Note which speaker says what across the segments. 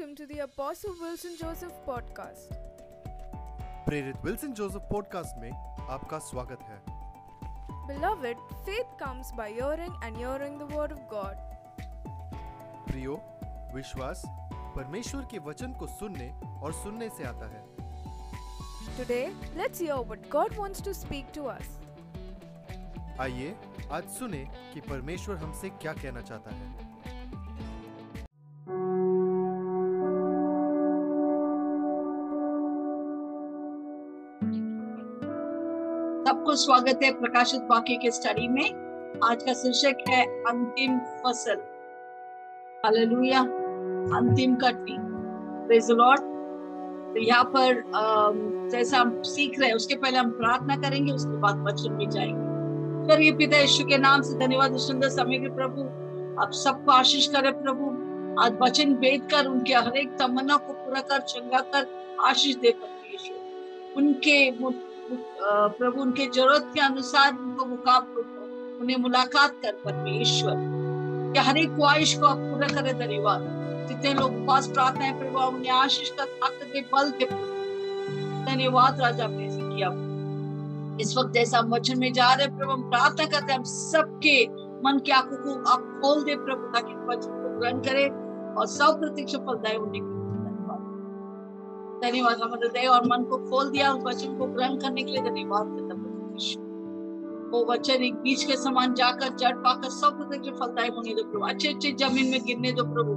Speaker 1: welcome to the Apostle Wilson Joseph podcast.
Speaker 2: प्रेरित Wilson Joseph podcast में आपका स्वागत है
Speaker 1: Beloved, faith comes by hearing and hearing the word of God.
Speaker 2: प्रियो विश्वास परमेश्वर के वचन को सुनने और सुनने से आता है
Speaker 1: Today, let's hear what God wants to speak to us.
Speaker 2: आइए आज सुने कि परमेश्वर हमसे क्या कहना चाहता है
Speaker 3: सबको स्वागत है प्रकाशित वाक्य के स्टडी में। आज का शीर्षक है अंतिम फ़सल। हालेलुया अंतिम कटनी। प्रेज लॉर्ड तो यहाँ पर जैसा हम सीख रहे हैं, उसके पहले हम प्रार्थना करेंगे, उसके बाद वचन में जाएँगे। करिए पिता यीशु के नाम से धन्यवाद, सुंदर समय के प्रभु। आप सबको आशीष करे प्रभु। आज वचन भेद कर उनके हर एक तमन्ना को पूरा कर, चंगा कर आशीष दे प्रभु यीशु। उनके प्रभु उनके ज़रूरत के अनुसार उनको उन्हें मुलाकात कर परमेश्वर। कि हर एक ख्वाहिश को आप पूरा करे धन्यवाद। जितने लोग उपवास प्रार्थना है, प्रभु उन्हें आशीष का ताकत दे बल दे। धन्यवाद, राजा, आपने ऐसे किया। इस वक्त जैसा हम वचन में जा रहे प्रभु, हम प्रार्थना करते हैं, हम सबके मन की आँखों को आप खोल दे, प्रभु, ताकि वचन को ग्रहण करे और सब प्रतीक्षा फलदायी होने के धन्यवाद हमारे हृदय, और मन को खोल दिया, उस वचन को ग्रहण करने के लिए धन्यवाद। वो वचन एक बीज के समान जाकर जड़ पाकर सब प्रत्यक्ष फलदायी होने दो प्रभु। अच्छे अच्छे ज़मीन में गिरने दो प्रभु।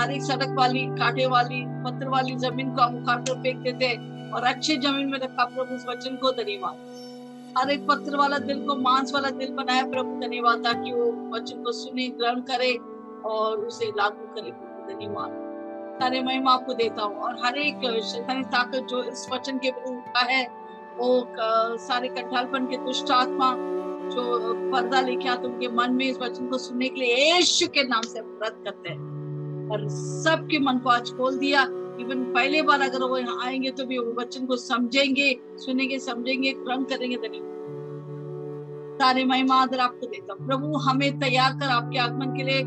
Speaker 3: हर एक सड़क वाली, कांटे वाली, पत्थर वाली ज़मीन को हम उखाड़ कर फेंक देते हैं, और अच्छे ज़मीन में रखा प्रभु उस वचन को धन्यवाद। हर एक पत्थर वाला दिल को मांस वाला दिल बनाया प्रभु, धन्यवाद, ताकि वो वचन को सुने, ग्रहण करे, और उसे लागू करे प्रभु, धन्यवाद। सारे महिमा आपको देता हूँ। और हर एक शैतानी ताकत जो इस वचन के विरुद्ध है, वो सारे कंठालपन के दुष्ट आत्मा जो पर्दा लेके आते उनके मन में इस वचन को सुनने के लिए यीशु के नाम से रद्द करते हैं। और सबके मन को आज खोल दिया। इवन पहले बार अगर वो यहाँ आएँगे तो भी वो वचन को समझेंगे, सुनेंगे, समझेंगे, ग्रहण करेंगे धन्यवाद सारे महिमा आदर आपको देता प्रभु, हमें तैयार कर आपके आगमन के लिए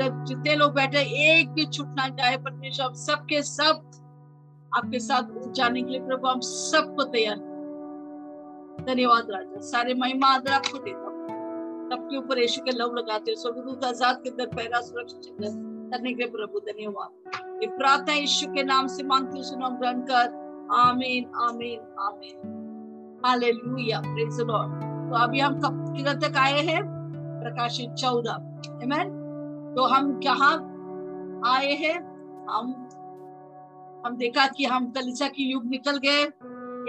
Speaker 3: जितने लोग बैठे, एक भी छूटना चाहे परमेश्वर सबके सब आपके साथ जाने के लिए, प्रभु, हम सबको तैयार धन्यवाद राजा। सारे महिमा, आदर आपको देता हूँ। सबके ऊपर यीशु के लव लगाते हो स्वर्गदूत आज़ाद के अंदर पहरा, सुरक्षित करने के लिए, प्रभु, धन्यवाद। ये प्रार्थना यीशु के नाम से मांगती हूँ सुनो ग्रहण कर। आमीन आमीन आमीन। हालेलुया प्रेज लॉर्ड तो अभी हम कब किधर तक आए हैं? प्रकाशित चौदह। आमेन तो हम कहाँ आए हैं? हम हम देखा कि हम कलिसा के युग निकल गए।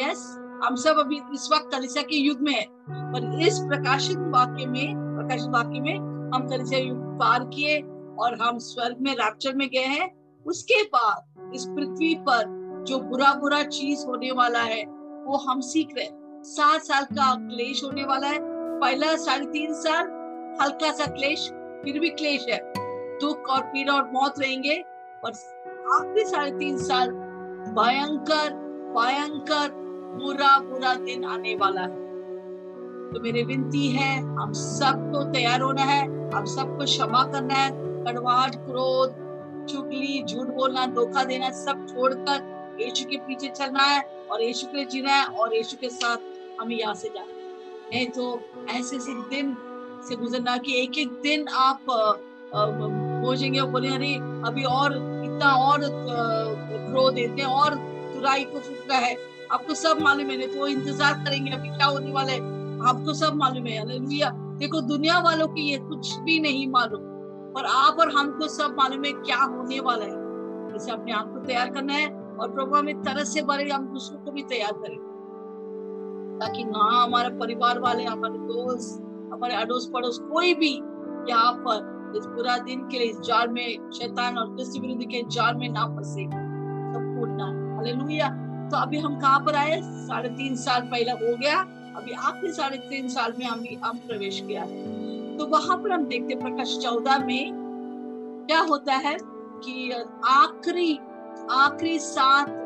Speaker 3: यस हम सब अभी इस वक्त कलिसा के युग में है। पर इस प्रकाशित वाक्य में, प्रकाशित वाक्य में हम कलिसा युग पार किए और हम स्वर्ग में रैप्चर में गए हैं। उसके बाद, इस पृथ्वी पर जो बुरा बुरा चीज़ होने वाला है, वो हम सीख रहे सात साल का क्लेश होने वाला है। पहला साढ़े तीन साल, हल्का सा क्लेश फिर भी क्लेश है। दुख और पीड़ा और मौत रहेंगे, और आखिरी साढ़े तीन साल भयंकर भयंकर बुरा बुरा दिन आने वाला है। तो मेरी विनती है, हम सबको तैयार होना है, हम सबको क्षमा करना है, कड़वाहट, क्रोध, चुगली, झूठ बोलना, धोखा देना, सब छोड़कर यीशु के पीछे चलना है, और यीशु के लिए जीना है, और यीशु के साथ हमें यहाँ से जाना है नहीं तो ऐसे ऐसे दिन से गुजरना कि एक एक दिन आप अ, और बोले अरे अभी और इतना और अ, क्रोध इतने और बुराई को फूका है। आपको सब मालूम है तो इंतज़ार करेंगे अभी क्या होने वाला है? आपको सब मालूम है हालेलुया। देखो दुनिया वालों की ये कुछ भी नहीं मालूम पर आप और हमको सब मालूम है क्या होने वाला है। इसे अपने आप को तैयार करना है और प्रभु हमें तरस से भरे हम दूसरों को भी तैयार करें। ताकि ना हमारे परिवार वाले हमारे दोस्त हमारे अड़ोस पड़ोस कोई भी यहाँ पर इस बुरा दिन के लिए इस जाल में शैतान और क्रिस्त विरुद्ध के जाल में ना फंसे। हालेलुया। तो अभी हम कहाँ पर आए? साढ़े तीन साल पहले हो गया। अभी आखिरी साढ़े तीन साल में हम हम प्रवेश किया। तो वहाँ पर हम देखते प्रकाश चौदह में क्या होता है कि आखिरी आखिरी सात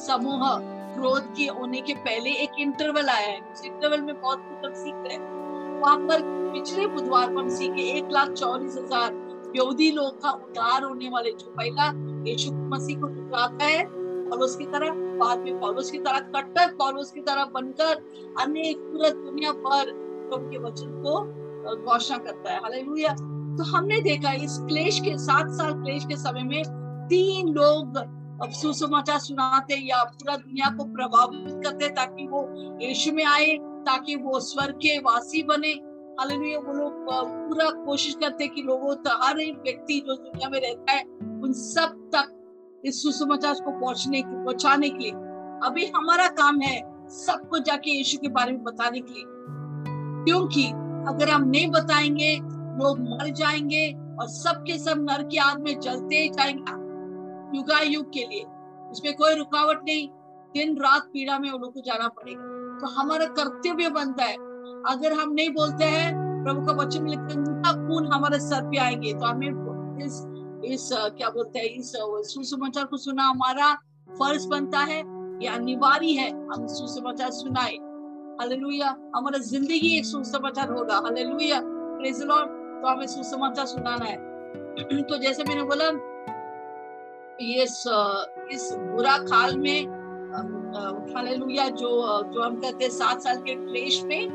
Speaker 3: समूह क्रोध के होने के पहले एक इंटरवल आया है। इंटरवल में बहुत कुछ सीख रहे हैं। वहाँ पर पिछले बुधवार को हम सीखे, एक लाख चौलीस हज़ार यहूदी लोग का उद्धार होने वाले जो पहला यीशु मसीह को ठुकराता है और उसकी तरह बाद में पौलुस की तरह कट्टर पौलुस की तरह बनकर अनेक पूरा दुनिया भर प्रभु के वचन को घोषणा करता है। हालेलुया। तो हमने देखा इस क्लेश के, सात साल क्लेश के समय में तीन लोग अब सुसमाचार सुनाते या पूरा दुनिया को प्रभावित करते ताकि वो यीशु में आए ताकि वो स्वर्ग के वासी बने। हालेलुया, वो लोग पूरा कोशिश करते कि लोगों तक, हर एक व्यक्ति जो दुनिया में रहता है, उन सब तक इस सुसमाचार को पहुँचने की, पहुँचाने के लिए। अभी हमारा काम है सबको जाके यीशु के बारे में बताने के लिए। क्योंकि अगर हम नहीं बताएँगे, लोग मर जाएँगे और सबके सब नर की आग में जलते जाएँगे युगा युग के लिए। उसमें कोई रुकावट नहीं, दिन रात पीड़ा में उन लोग को जाना पड़ेगा। तो हमारा कर्तव्य बनता है। अगर हम नहीं बोलते हैं, प्रभु का वचन लिखते उनका खून हमारे सर पे आएँगे। तो हमें इस इस, क्या बोलते हैं, इस सुसमाचार को सुना हमारा फ़र्ज़ बनता है। ये अनिवार्य है, हम सुसमाचार सुनाए। हालेलुया। हमारा ज़िंदगी एक सुसमाचार होगा। हालेलुया। प्रेज लॉर्ड तो हमें सुसमाचार सुनाना है। तो जैसे मैंने बोला, इस इस बुरा काल में हालेलुया, जो जो हम कहते हैं सात साल के क्लेश में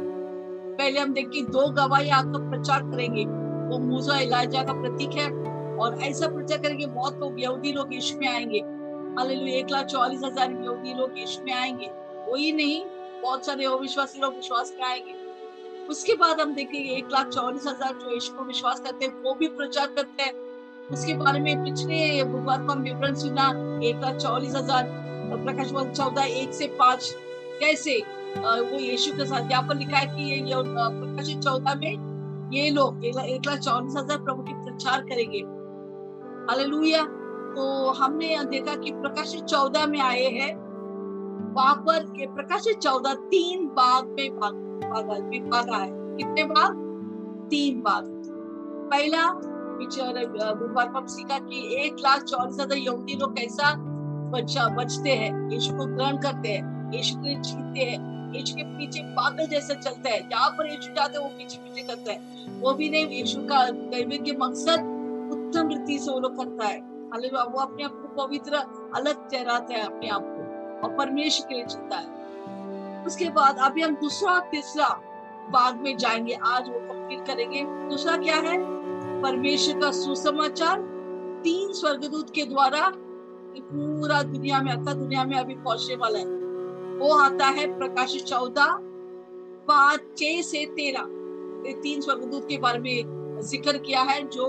Speaker 3: पहले हम देखिए दो गवाही आपका प्रचार करेंगे। वो मूसा, इलाजा का प्रतीक है और ऐसा प्रचार करेंगे बहुत लोग यहूदी लोग यीशु में आएँगे। हालेलुया, एक लाख चौवालीस हज़ार यहूदी लोग यीशु में आएँगे। वही नहीं, बहुत सारे अविश्वासी लोग विश्वास में आएँगे। उसके बाद हम देखेंगे एक लाख चौवालीस हज़ार जो यीशु को विश्वास करते हैं, वो भी प्रचार करते हैं। उसके बारे में पिछले बुधवार को हम विवरण सुना, एक लाख चौवालीस हज़ार प्रकाश चौदह एक से पाँच। कैसे? वो यीशु के साथ, यहाँ पर लिखा है कि ये प्रकाश चौदह में, ये लोग, एक लाख चौवालीस हज़ार प्रभु की प्रचार करेंगे। हालेलुया। तो हमने देखा कि प्रकाश चौदह में आए हैं। वहाँ पर ये प्रकाश चौदह तीन बाग में भाग, भागा भागा है कितने बाग? तीन बाग। पहला बुधवार को सीखा कि एक लाख चौलीस हज़ार यहूदी लोग कैसा बचा बचते हैं, यीशु को ग्रहण करते हैं, यीशु को जीतते हैं, यीशु के पीछे पागल जैसे चलते हैं, जहाँ पर यीशु जाते हैं, वो पीछे पीछे करते हैं। वो भी नहीं, यीशु का दैविक के मकसद उत्तम रीति से वो करता है। वो अपने आप को पवित्र, अलग ठहराते हैं अपने आप को और परमेश्वर के लिए चलता है। उसके बाद अभी हम दूसरा, तीसरा बाग में जाएँगे। आज वो कंप्लीट करेंगे। दूसरा क्या है? परमेश्वर का सुसमाचार। तीन स्वर्गदूत के द्वारा पूरा दुनिया में आता दुनिया में अभी पहुँचने वाला है। वो आता है प्रकाश चौदह, पाँच छ से तेरह। तीन स्वर्गदूत के बारे में ज़िक्र किया है, जो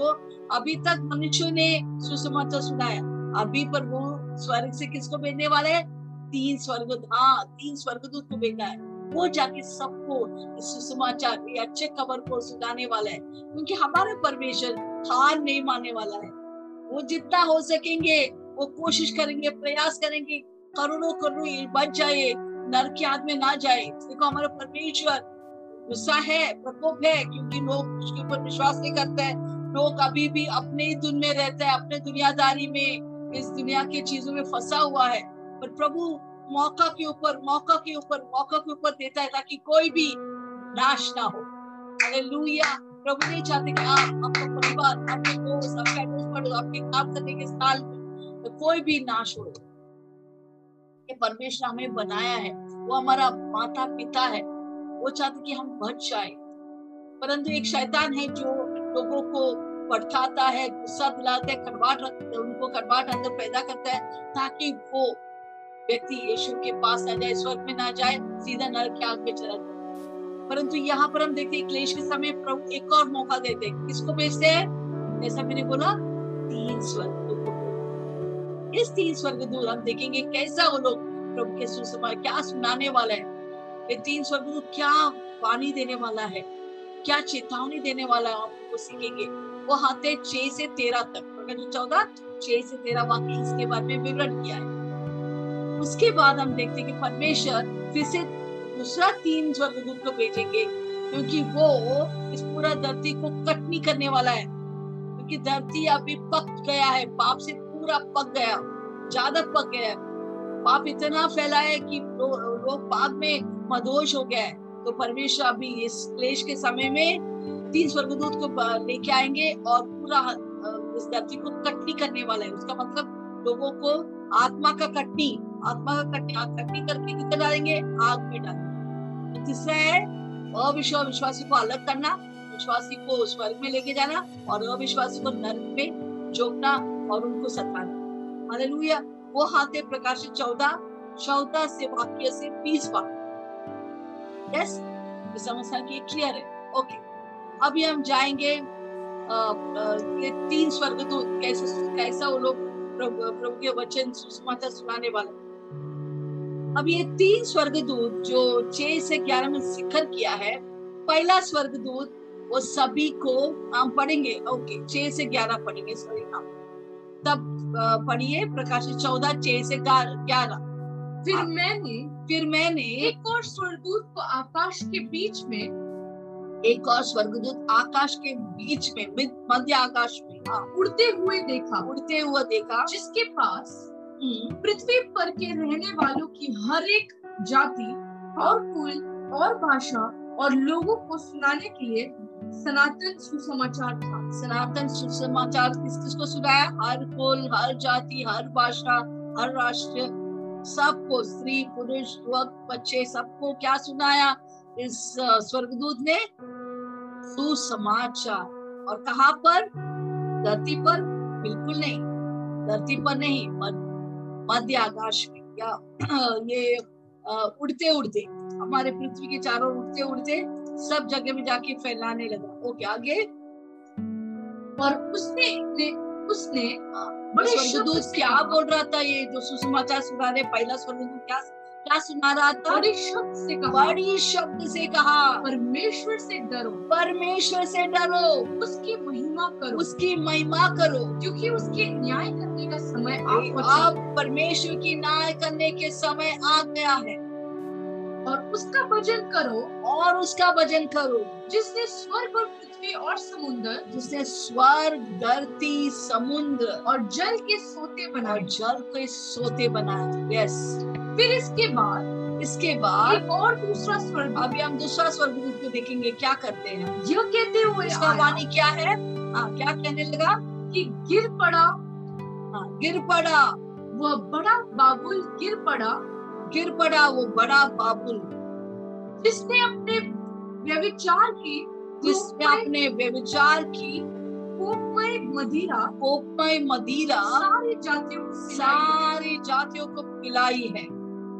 Speaker 3: अभी तक मनुष्य ने सुसमाचार सुनाया अभी पर वो स्वर्ग से किसको भेजने वाले है? तीन स्वर्ग हाँ तीन स्वर्गदूत को भेजा है। वो जाके सबको सुसमाचार, ये अच्छे खबर को सुनाने वाला है। क्योंकि हमारे परमेश्वर हार नहीं मानने वाला है। वो जितना हो सकेंगे वो कोशिश करेंगे, प्रयास करेंगे करोड़ों करोड़ों ये बच जाए, नर की आग में ना जाए। देखो हमारा परमेश्वर गुस्सा है, प्रकोप है, क्योंकि लोग उसके ऊपर विश्वास नहीं करते हैं। लोग अभी भी अपने ही धुन में रहते हैं, अपने दुनियादारी में, इस दुनिया की चीज़ों में फंसा हुआ है। पर प्रभु मौका के ऊपर, मौका के ऊपर, मौका के ऊपर देता है, ताकि कोई भी नाश ना हो। हालेलुया। प्रभु नहीं चाहते कि आप आपका परिवार आपके दोस्त आपके आपके काम करने के साल कोई भी नाश हो ये परमेश्वर हमें बनाया है। वो हमारा माता पिता है। वो चाहते कि हम बच जाए। परंतु एक शैतान है जो लोगों को भटकाता है, गुस्सा दिलाता है कड़वाट उनको कड़वाट अंदर पैदा करता है, ताकि वो व्यक्ति यीशु के पास ना जाए, स्वर्ग में ना जाए, सीधा नरक की आग में चला जाए। परंतु यहाँ पर हम देखते हैं, क्लेश के समय प्रभु एक और मौका देते हैं। किसको भेजते हैं? जैसा मैंने बोला, तीन स्वर्ग। इस तीन स्वर्गदूत हम देखेंगे कैसा वो लोग प्रभु के सुसमाचार, क्या सुनाने वाला है। ये तीन स्वर्गदूत क्या पानी देने वाला है, क्या चेतावनी देने वाला है आपको सीखेंगे। वो हाथे छह से तेरह तक जो चौदह, छह से तेरह वाक्य इसके बारे में विवरण किया है। उसके बाद हम देखते हैं कि परमेश्वर फिर से दूसरा तीन स्वर्गदूत को भेजेंगे, क्योंकि वो इस पूरा धरती को कट नहीं करने वाला है। क्योंकि धरती अभी पक गया है, पाप से पूरा पक गया, ज़्यादा पक गया। पाप इतना फैला है कि लोग लो पाप में मदोष हो गया तो परमेश्वर अभी इस क्लेश के समय में तीन स्वर्गदूत को लेके आएँगे और पूरा इस धरती को कट नहीं करने वाला है। उसका मतलब लोगों को आत्मा का कटनी, आत्मा का कटनी कटनी करके कितने डालेंगे? आग में डालेंगे। तीसरा है अविश्वास विश्वासी को अलग करना, विश्वासी को स्वर्ग में लेके जाना और अविश्वासी को नर्क में झोंकना और उनको सताना हालेलुया। वो हाथे प्रकाशित चौदह चौदह से वाक्य से बीस वाक्य यस ये समझना कि क्लियर है? ओके अभी हम जाएँगे अ, अ, ये तीन स्वर्गदूत कैसे कैसा वो लोग प्रभु के वचन सुसमाचार सुनाने वाले। अब ये तीन स्वर्गदूत जो छह से ग्यारह में शिखर किया है पहला स्वर्गदूत वो सभी को हम पढ़ेंगे। ओके छह से ग्यारह पढ़ेंगे सॉरी हम तब पढ़िए प्रकाशित चौदह छह से ग्यारह।
Speaker 4: फिर
Speaker 3: हाँ।
Speaker 4: मैंने
Speaker 3: फिर मैंने
Speaker 4: एक और स्वर्गदूत को आकाश के बीच में
Speaker 3: एक और स्वर्गदूत आकाश के बीच में मध्य आकाश में हाँ,
Speaker 4: उड़ते हुए देखा।
Speaker 3: उड़ते हुए देखा।
Speaker 4: जिसके पास
Speaker 3: हम्म,
Speaker 4: पृथ्वी पर के रहने वालों की हर एक जाति और कुल और भाषा और लोगों को सुनाने के लिए सनातन सुसमाचार था।
Speaker 3: सनातन सुसमाचार किस किसको सुनाया हर कुल, हर जाति, हर भाषा, हर राष्ट्र, सबको, स्त्री, पुरुष युवक बच्चे, सबको क्या सुनाया? इस स्वर्गदूत ने सुसमाचार। और कहा पर? धरती पर। बिल्कुल नहीं। धरती पर नहीं मध- मध्य आकाश में। या, ये उड़ते उड़ते हमारे पृथ्वी के चारों उड़ते उड़ते सब जगह में जाके फैलाने लगा। ओके आगे?
Speaker 4: और उसने ने, उसने बड़े शब्द
Speaker 3: स्वर्गदूत क्या बोल रहा था ये जो सुसमाचार सुना रहे पहला स्वर्गदूत क्या क्या सुना रहा था?
Speaker 4: बड़े शब्द से कहा।
Speaker 3: बड़ी शब्द से कहा।
Speaker 4: परमेश्वर से डरो।
Speaker 3: परमेश्वर से डरो।
Speaker 4: उसकी महिमा करो।
Speaker 3: उसकी महिमा करो
Speaker 4: क्योंकि उसके न्याय करने का समय आ पहुँचा।
Speaker 3: अब परमेश्वर की न्याय करने के समय आ गया है।
Speaker 4: और उसका भजन करो।
Speaker 3: और उसका भजन करो।
Speaker 4: जिसने स्वर्ग और पृथ्वी और समुद्र।
Speaker 3: जिसने स्वर्ग धरती समुद्र।
Speaker 4: और जल के सोते बनाए।
Speaker 3: जल के सोते बनाए। यस
Speaker 4: फिर इसके बाद।
Speaker 3: इसके बाद
Speaker 4: और दूसरा स्वर्ग।
Speaker 3: अभी हम दूसरा स्वर्गदूत को देखेंगे क्या करते हैं।
Speaker 4: यह कहते हुए
Speaker 3: इसका वाणी क्या है? हाँ क्या कहने लगा?
Speaker 4: कि गिर पड़ा।
Speaker 3: हाँ गिर पड़ा।
Speaker 4: वह बड़ा बाबुल गिर पड़ा।
Speaker 3: गिर पड़ा वो बड़ा बाबुल
Speaker 4: जिसने अपने व्यविचार की
Speaker 3: जिसने अपने व्यविचार की
Speaker 4: कोपमय मदिरा
Speaker 3: कोपमय मदिरा
Speaker 4: सारी जातियों को
Speaker 3: सारी जातियों को पिलाई है।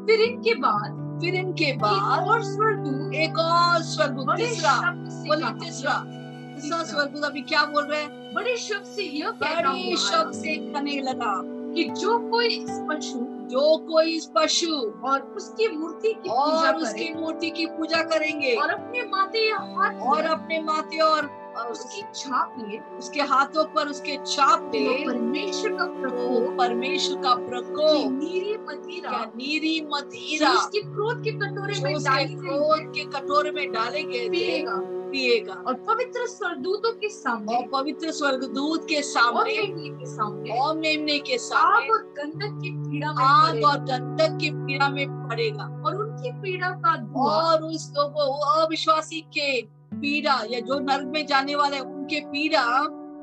Speaker 4: फिर इनके बाद
Speaker 3: फिर इनके
Speaker 4: एक
Speaker 3: बाद
Speaker 4: और स्वर्गदूत
Speaker 3: एक और स्वर्गदूत तीसरा।
Speaker 4: कहा-
Speaker 3: तीसरा तीसरा। स्वर्गदूत अभी क्या बोल रहे हैं?
Speaker 4: बड़े शब्द से यह
Speaker 3: बड़ी शब्द से कहने लगा
Speaker 4: कि जो कोई इस पशु
Speaker 3: जो कोई इस पशु
Speaker 4: और उसकी मूर्ति की
Speaker 3: और उसकी मूर्ति की पूजा करेंगे।
Speaker 4: और अपने माथे या हाथ
Speaker 3: और अपने माथे और
Speaker 4: उसकी छाप लिए
Speaker 3: उसके हाथों पर उसके छाप दे
Speaker 4: परमेश्वर का प्रकोप।
Speaker 3: परमेश्वर का प्रकोप।
Speaker 4: नीरी मदिरा।
Speaker 3: नीरी मदिरा।
Speaker 4: उसके क्रोध के कटोरे में
Speaker 3: उसके क्रोध के कटोरे में डाले गए थे
Speaker 4: पिएगा। और पवित्र स्वर्गदूतों के सामने।
Speaker 3: और पवित्र स्वर्गदूत के सामने
Speaker 4: के सामने।
Speaker 3: और मेमने के
Speaker 4: आग
Speaker 3: सामने
Speaker 4: और गंधक की पीड़ा में
Speaker 3: आग और गंधक की पीड़ा में पड़ेगा।
Speaker 4: और उनकी पीड़ा का
Speaker 3: और उस लोगों अविश्वासी के पीड़ा या जो नर्क में जाने वाले उनके पीड़ा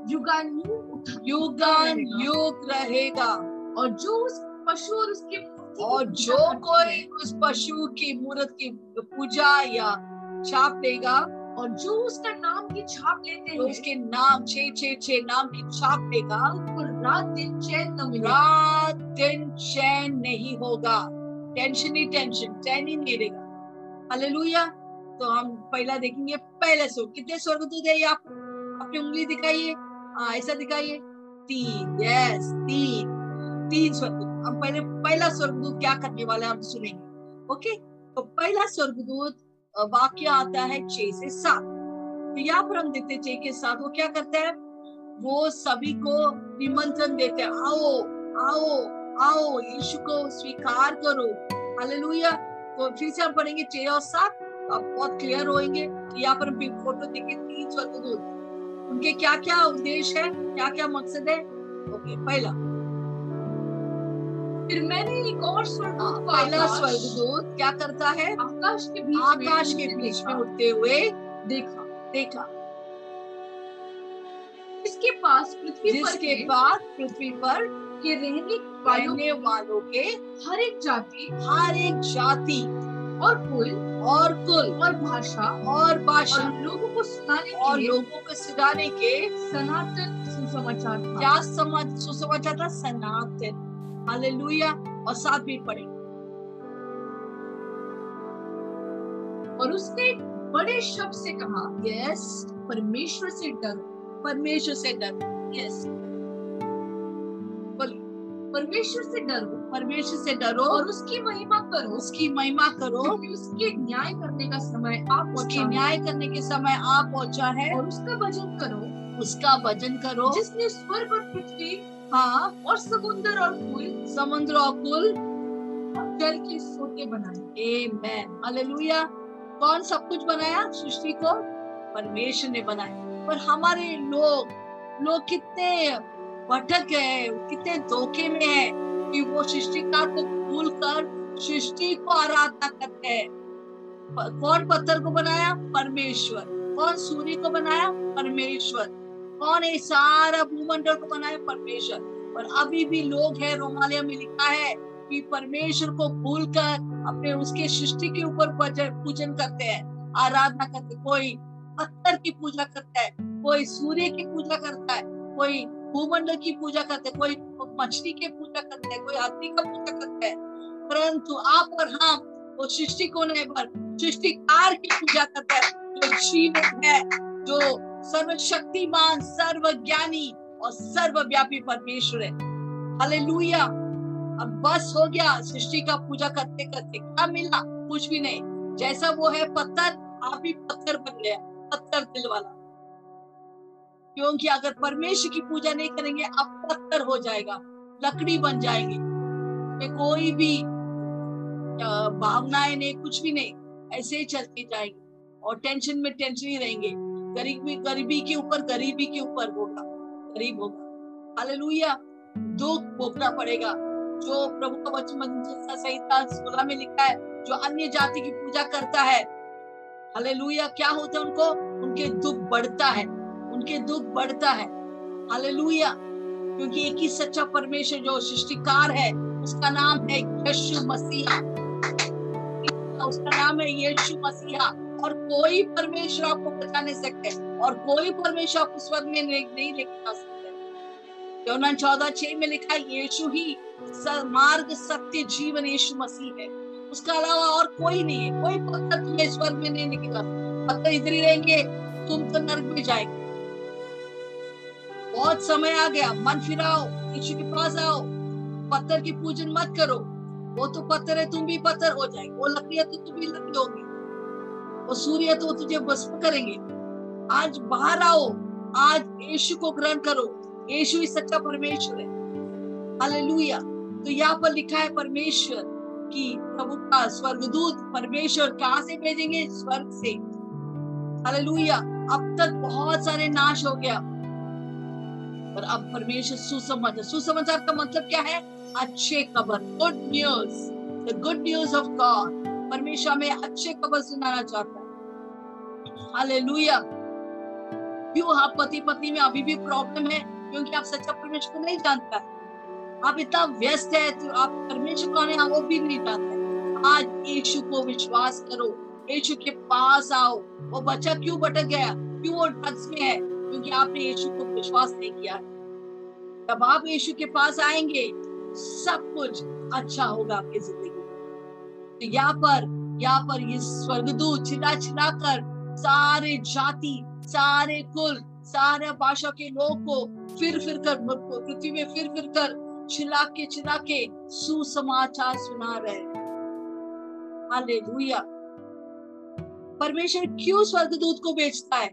Speaker 3: युगान
Speaker 4: युगान।
Speaker 3: युग रहेगा।
Speaker 4: और जो उस पशु और उसके
Speaker 3: और जो कोई उस पशु की मूर्त की पूजा या छाप देगा
Speaker 4: और जो उसका नाम की छाप लेते
Speaker 3: तो
Speaker 4: हैं
Speaker 3: उसके नाम छे छे छे नाम की छाप देगा
Speaker 4: उनको रात दिन चैन न मिलेगा
Speaker 3: रात दिन चैन नहीं होगा। टेंशन ही टेंशन चैन ही नहीं रहेगा हालेलुया तो हम पहला देखेंगे पहले स्वर्ग कितने स्वर्गदूत है ये आप? अपनी उंगली दिखाइए। हाँ ऐसा दिखाइए। तीन यस तीन। तीन स्वर्गदूत हम पहले पहला स्वर्गदूत क्या करने वाला है हम सुनेंगे। ओके तो पहला स्वर्गदूत वाक्य आता है छह से सात। तो यहाँ पर हम देखते छह के साथ वो क्या करते है? वो सभी को निमंत्रण देते हैं। आओ आओ आओ, यीशु को स्वीकार करो। हालेलुया। तो फिर से हम पढ़ेंगे छह और सात। तो बहुत क्लियर होंगे यहाँ पर हम फ़ोटो देखें, तीन स्वर्गदूत उनके क्या क्या उद्देश्य है? क्या क्या मकसद है? ओके, पहला।
Speaker 4: फिर मैंने एक और
Speaker 3: हाँ,
Speaker 4: स्वर्गदूत को
Speaker 3: पहला
Speaker 4: आकाश
Speaker 3: स्वर्गदूत क्या करता है?
Speaker 4: आकाश के बीच
Speaker 3: आकाश के बीच में। उड़ते हुए
Speaker 4: देखा
Speaker 3: देखा।
Speaker 4: इसके पास पृथ्वी पर के
Speaker 3: बाद पृथ्वी पर
Speaker 4: के रहने वालों
Speaker 3: रहने वालों के
Speaker 4: हर एक जाति
Speaker 3: हर एक जाति
Speaker 4: और कुल
Speaker 3: और कुल
Speaker 4: और भाषा
Speaker 3: और भाषा
Speaker 4: लोगों को सुनाने
Speaker 3: और लोगों को सुनाने के
Speaker 4: सनातन सुसमाचार
Speaker 3: क्या समझ सुसमाचार था? सनातन। हालेलुया और साथ भी पढ़े।
Speaker 4: और उसने बड़े शब्द से कहा
Speaker 3: यस
Speaker 4: परमेश्वर से डरो
Speaker 3: परमेश्वर से डर यस।
Speaker 4: परमेश्वर से डरो
Speaker 3: परमेश्वर से डरो
Speaker 4: और उसकी महिमा करो
Speaker 3: उसकी महिमा करो।
Speaker 4: क्योंकि उसके न्याय करने का समय आप
Speaker 3: उसके
Speaker 4: पहुँचा
Speaker 3: न्याय करने के समय आ पहुँचा है।
Speaker 4: और उसका भजन करो।
Speaker 3: उसका भजन करो।
Speaker 4: जिसने स्वर्ग और पृथ्वी
Speaker 3: हाँ
Speaker 4: और समुद्र और कुल
Speaker 3: समुद्र और
Speaker 4: और जल के सोते बनाए
Speaker 3: आमेन हालेलुया कौन सब कुछ बनाया? सृष्टि को परमेश्वर ने बनाया। पर हमारे लोग लोग कितने भटक गए, कितने धोखे में है कि वो सृष्टिकार को भूल कर सृष्टि को आराधना करते हैं। कौन पत्थर को बनाया? परमेश्वर। कौन सूर्य को बनाया? परमेश्वर। कौन है? सारा भूमंडल को बनाया परमेश्वर। और अभी भी लोग है रोमालिया में लिखा है कि परमेश्वर को भूल कर अपने उसके सृष्टि के ऊपर पूजन करते हैं, आराधना करते कोई पत्थर की पूजा करता है, कोई सूर्य की पूजा करता है, कोई भूमंडल की पूजा करते हैं, कोई मछली की पूजा करते हैं, कोई हाथी का पूजा करते हैं। परंतु आप और हम, वो सृष्टि को नहीं पर सृष्टिकार की पूजा करते हैं, जो जीवन है, जो सर्वशक्तिमान, सर्वज्ञानी और सर्वव्यापी परमेश्वर है। हालेलुया। अब बस हो गया, सृष्टि का पूजा करते करते। क्या मिला? कुछ भी नहीं। जैसा वो है पत्थर, आप ही पत्थर बन गया पत्थर दिल वाला। क्योंकि अगर परमेश्वर की पूजा नहीं करेंगे, आप पत्थर हो जाएगा, लकड़ी बन जाएँगे। में कोई भी भावनाएँ नहीं, कुछ भी नहीं। ऐसे ही चलते जाएँगे। और टेंशन में टेंशन ही रहेंगे। गरीबी गरीबी के ऊपर, गरीबी के ऊपर होगा गरीब होगा हालेलुया। दुख भोगना पड़ेगा, जो प्रभु का वचन संहिता सोलह में लिखा है, जो अन्य जाति की पूजा करता है, हालेलुया, क्या होता है उनको? उनके दुख बढ़ता है, उनके दुख बढ़ता है। हालेलुया। क्योंकि एक ही सच्चा परमेश्वर जो सृष्टिकार है, उसका नाम है यीशु मसीहा। उसका नाम है यीशु मसीहा। और कोई परमेश्वर आपको बचा नहीं सकते, और कोई परमेश्वर आपको स्वर्ग में नहीं लेके जा सकते। योनान चौदह छह में लिखा यीशु ही मार्ग, सत्य, जीवन, यीशु मसीह है। उसका अलावा और कोई नहीं है, कोई पत्थर तुम्हें स्वर्ग में नहीं निकला पत्थर इधर ही रहेंगे, तुम तो नर्क में जाएँगे। बहुत समय आ गया, मन फिराओ यीशु के पास आओ। पत्थर की पूजन मत करो। वो तो पत्थर है, तुम भी पत्थर हो जाएँगे। वो लकड़ी है तो तुम भी लकड़ी होगी। वो सूर्य तो तुझे भस्म करेंगे। आज बाहर आओ, आज यीशु को ग्रहण करो। यीशु ही सच्चा परमेश्वर है। हालेलुया। तो यहाँ पर लिखा है परमेश्वर की प्रभु का स्वर्गदूत, परमेश्वर कहाँ से भेजेंगे? स्वर्ग से। हालेलुया। अब तक बहुत सारे नाश हो गया। पर अब परमेश्वर सुसमाचार सुसमाचार का मतलब क्या है? अच्छे खबर good news the good news of God परमेश्वर हमें अच्छे खबर सुनाना चाहता है। हालेलुया क्यों आप पति पत्नी में अभी भी प्रॉब्लम है? क्योंकि आप सच्चा परमेश्वर को नहीं जानता है। आप इतना व्यस्त है तो आप परमेश्वर कौन है वो भी नहीं जानते आज यीशु को विश्वास करो। यीशु के पास आओ। वो बच्चा क्यों भटक गया? क्यों वो ड्रग्स में है? क्योंकि आपने यीशु को विश्वास नहीं किया जब आप यीशु के पास आएँगे, सब कुछ अच्छा होगा आपकी ज़िंदगी। तो यहाँ पर यहाँ पर ये स्वर्गदूत चिल्ला चिल्ला कर सारे जाति, सारे कुल, सारे भाषा के लोग को फिर फिर कर पृथ्वी में फिर फिर कर चिल्ला के चिल्ला के सुसमाचार सुना रहे हालेलुया। परमेश्वर क्यों स्वर्गदूत को बेचता है?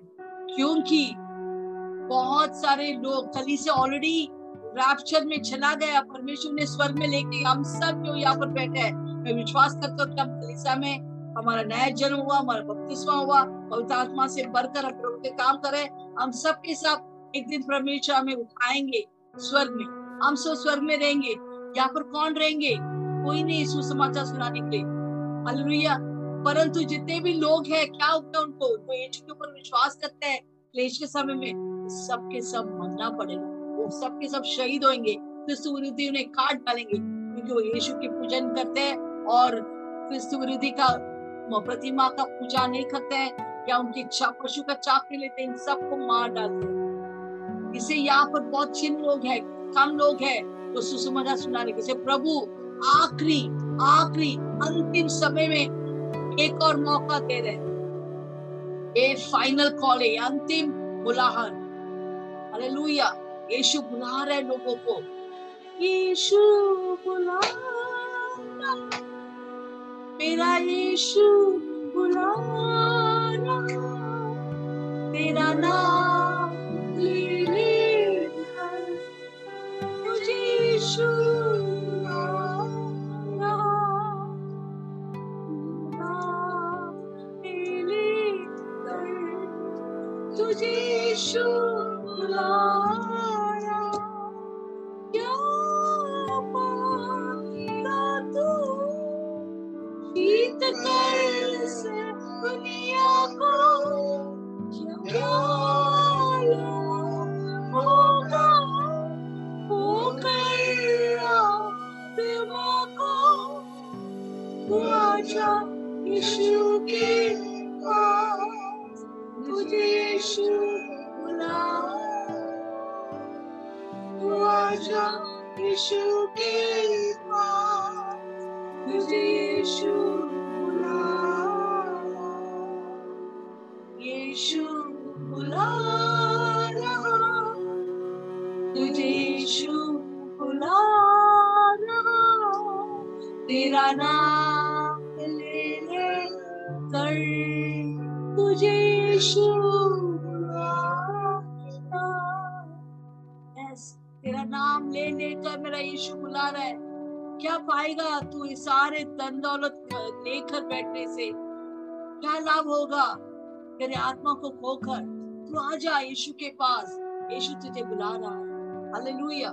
Speaker 3: क्योंकि बहुत सारे लोग कली से ऑलरेडी रैप्चर में चला गया। परमेश्वर ने स्वर्ग में लेके हम सब जो यहाँ पर बैठे हैं? मैं विश्वास करता हूँ कि हम में, हमारा नया जन्म हुआ, हमारा बपतिस्मा हुआ, पवित्र आत्मा से बढ़कर हम प्रभु के काम करें, हम सब के सब एक दिन परमेश्वर हमें उठाएँगे स्वर्ग में। हम सब स्वर्ग में रहेंगे, यहाँ पर कौन रहेंगे? कोई नहीं सुसमाचार सुनाने के लिए। हालेलुया। परंतु जितने भी लोग हैं, क्या होता है उनको? जो यीशु के ऊपर विश्वास करते हैं, क्लेश के समय में सबके सब मरना पड़ेगा। वो सबके सब शहीद होंगे, क्रिस्तु उन्हें काट डालेंगे, क्योंकि वो यीशु की पूजन करते हैं। और विरोधी का प्रतिमा का पूजा नहीं करते हैं, या उनकी इच्छा पशु का चाप नहीं लेते, इन सबको मार डालते हैं। इसे यहाँ पर बहुत चिन्ह लोग हैं, कम लोग हैं तो सुसमाचार सुनाने के प्रभु, आखिरी आखिरी, अंतिम समय में एक और मौका दे रहे ये फाइनल कॉल है अंतिम बुलाहट हालेलुया यीशु बुला रहे लोगों को। यीशु बुला मेरा यीशु बुला तेरा नाम तेरे आत्मा को खोकर तू आ जा यीशु के पास। यीशु तुझे बुला रहा है। हालेलुया।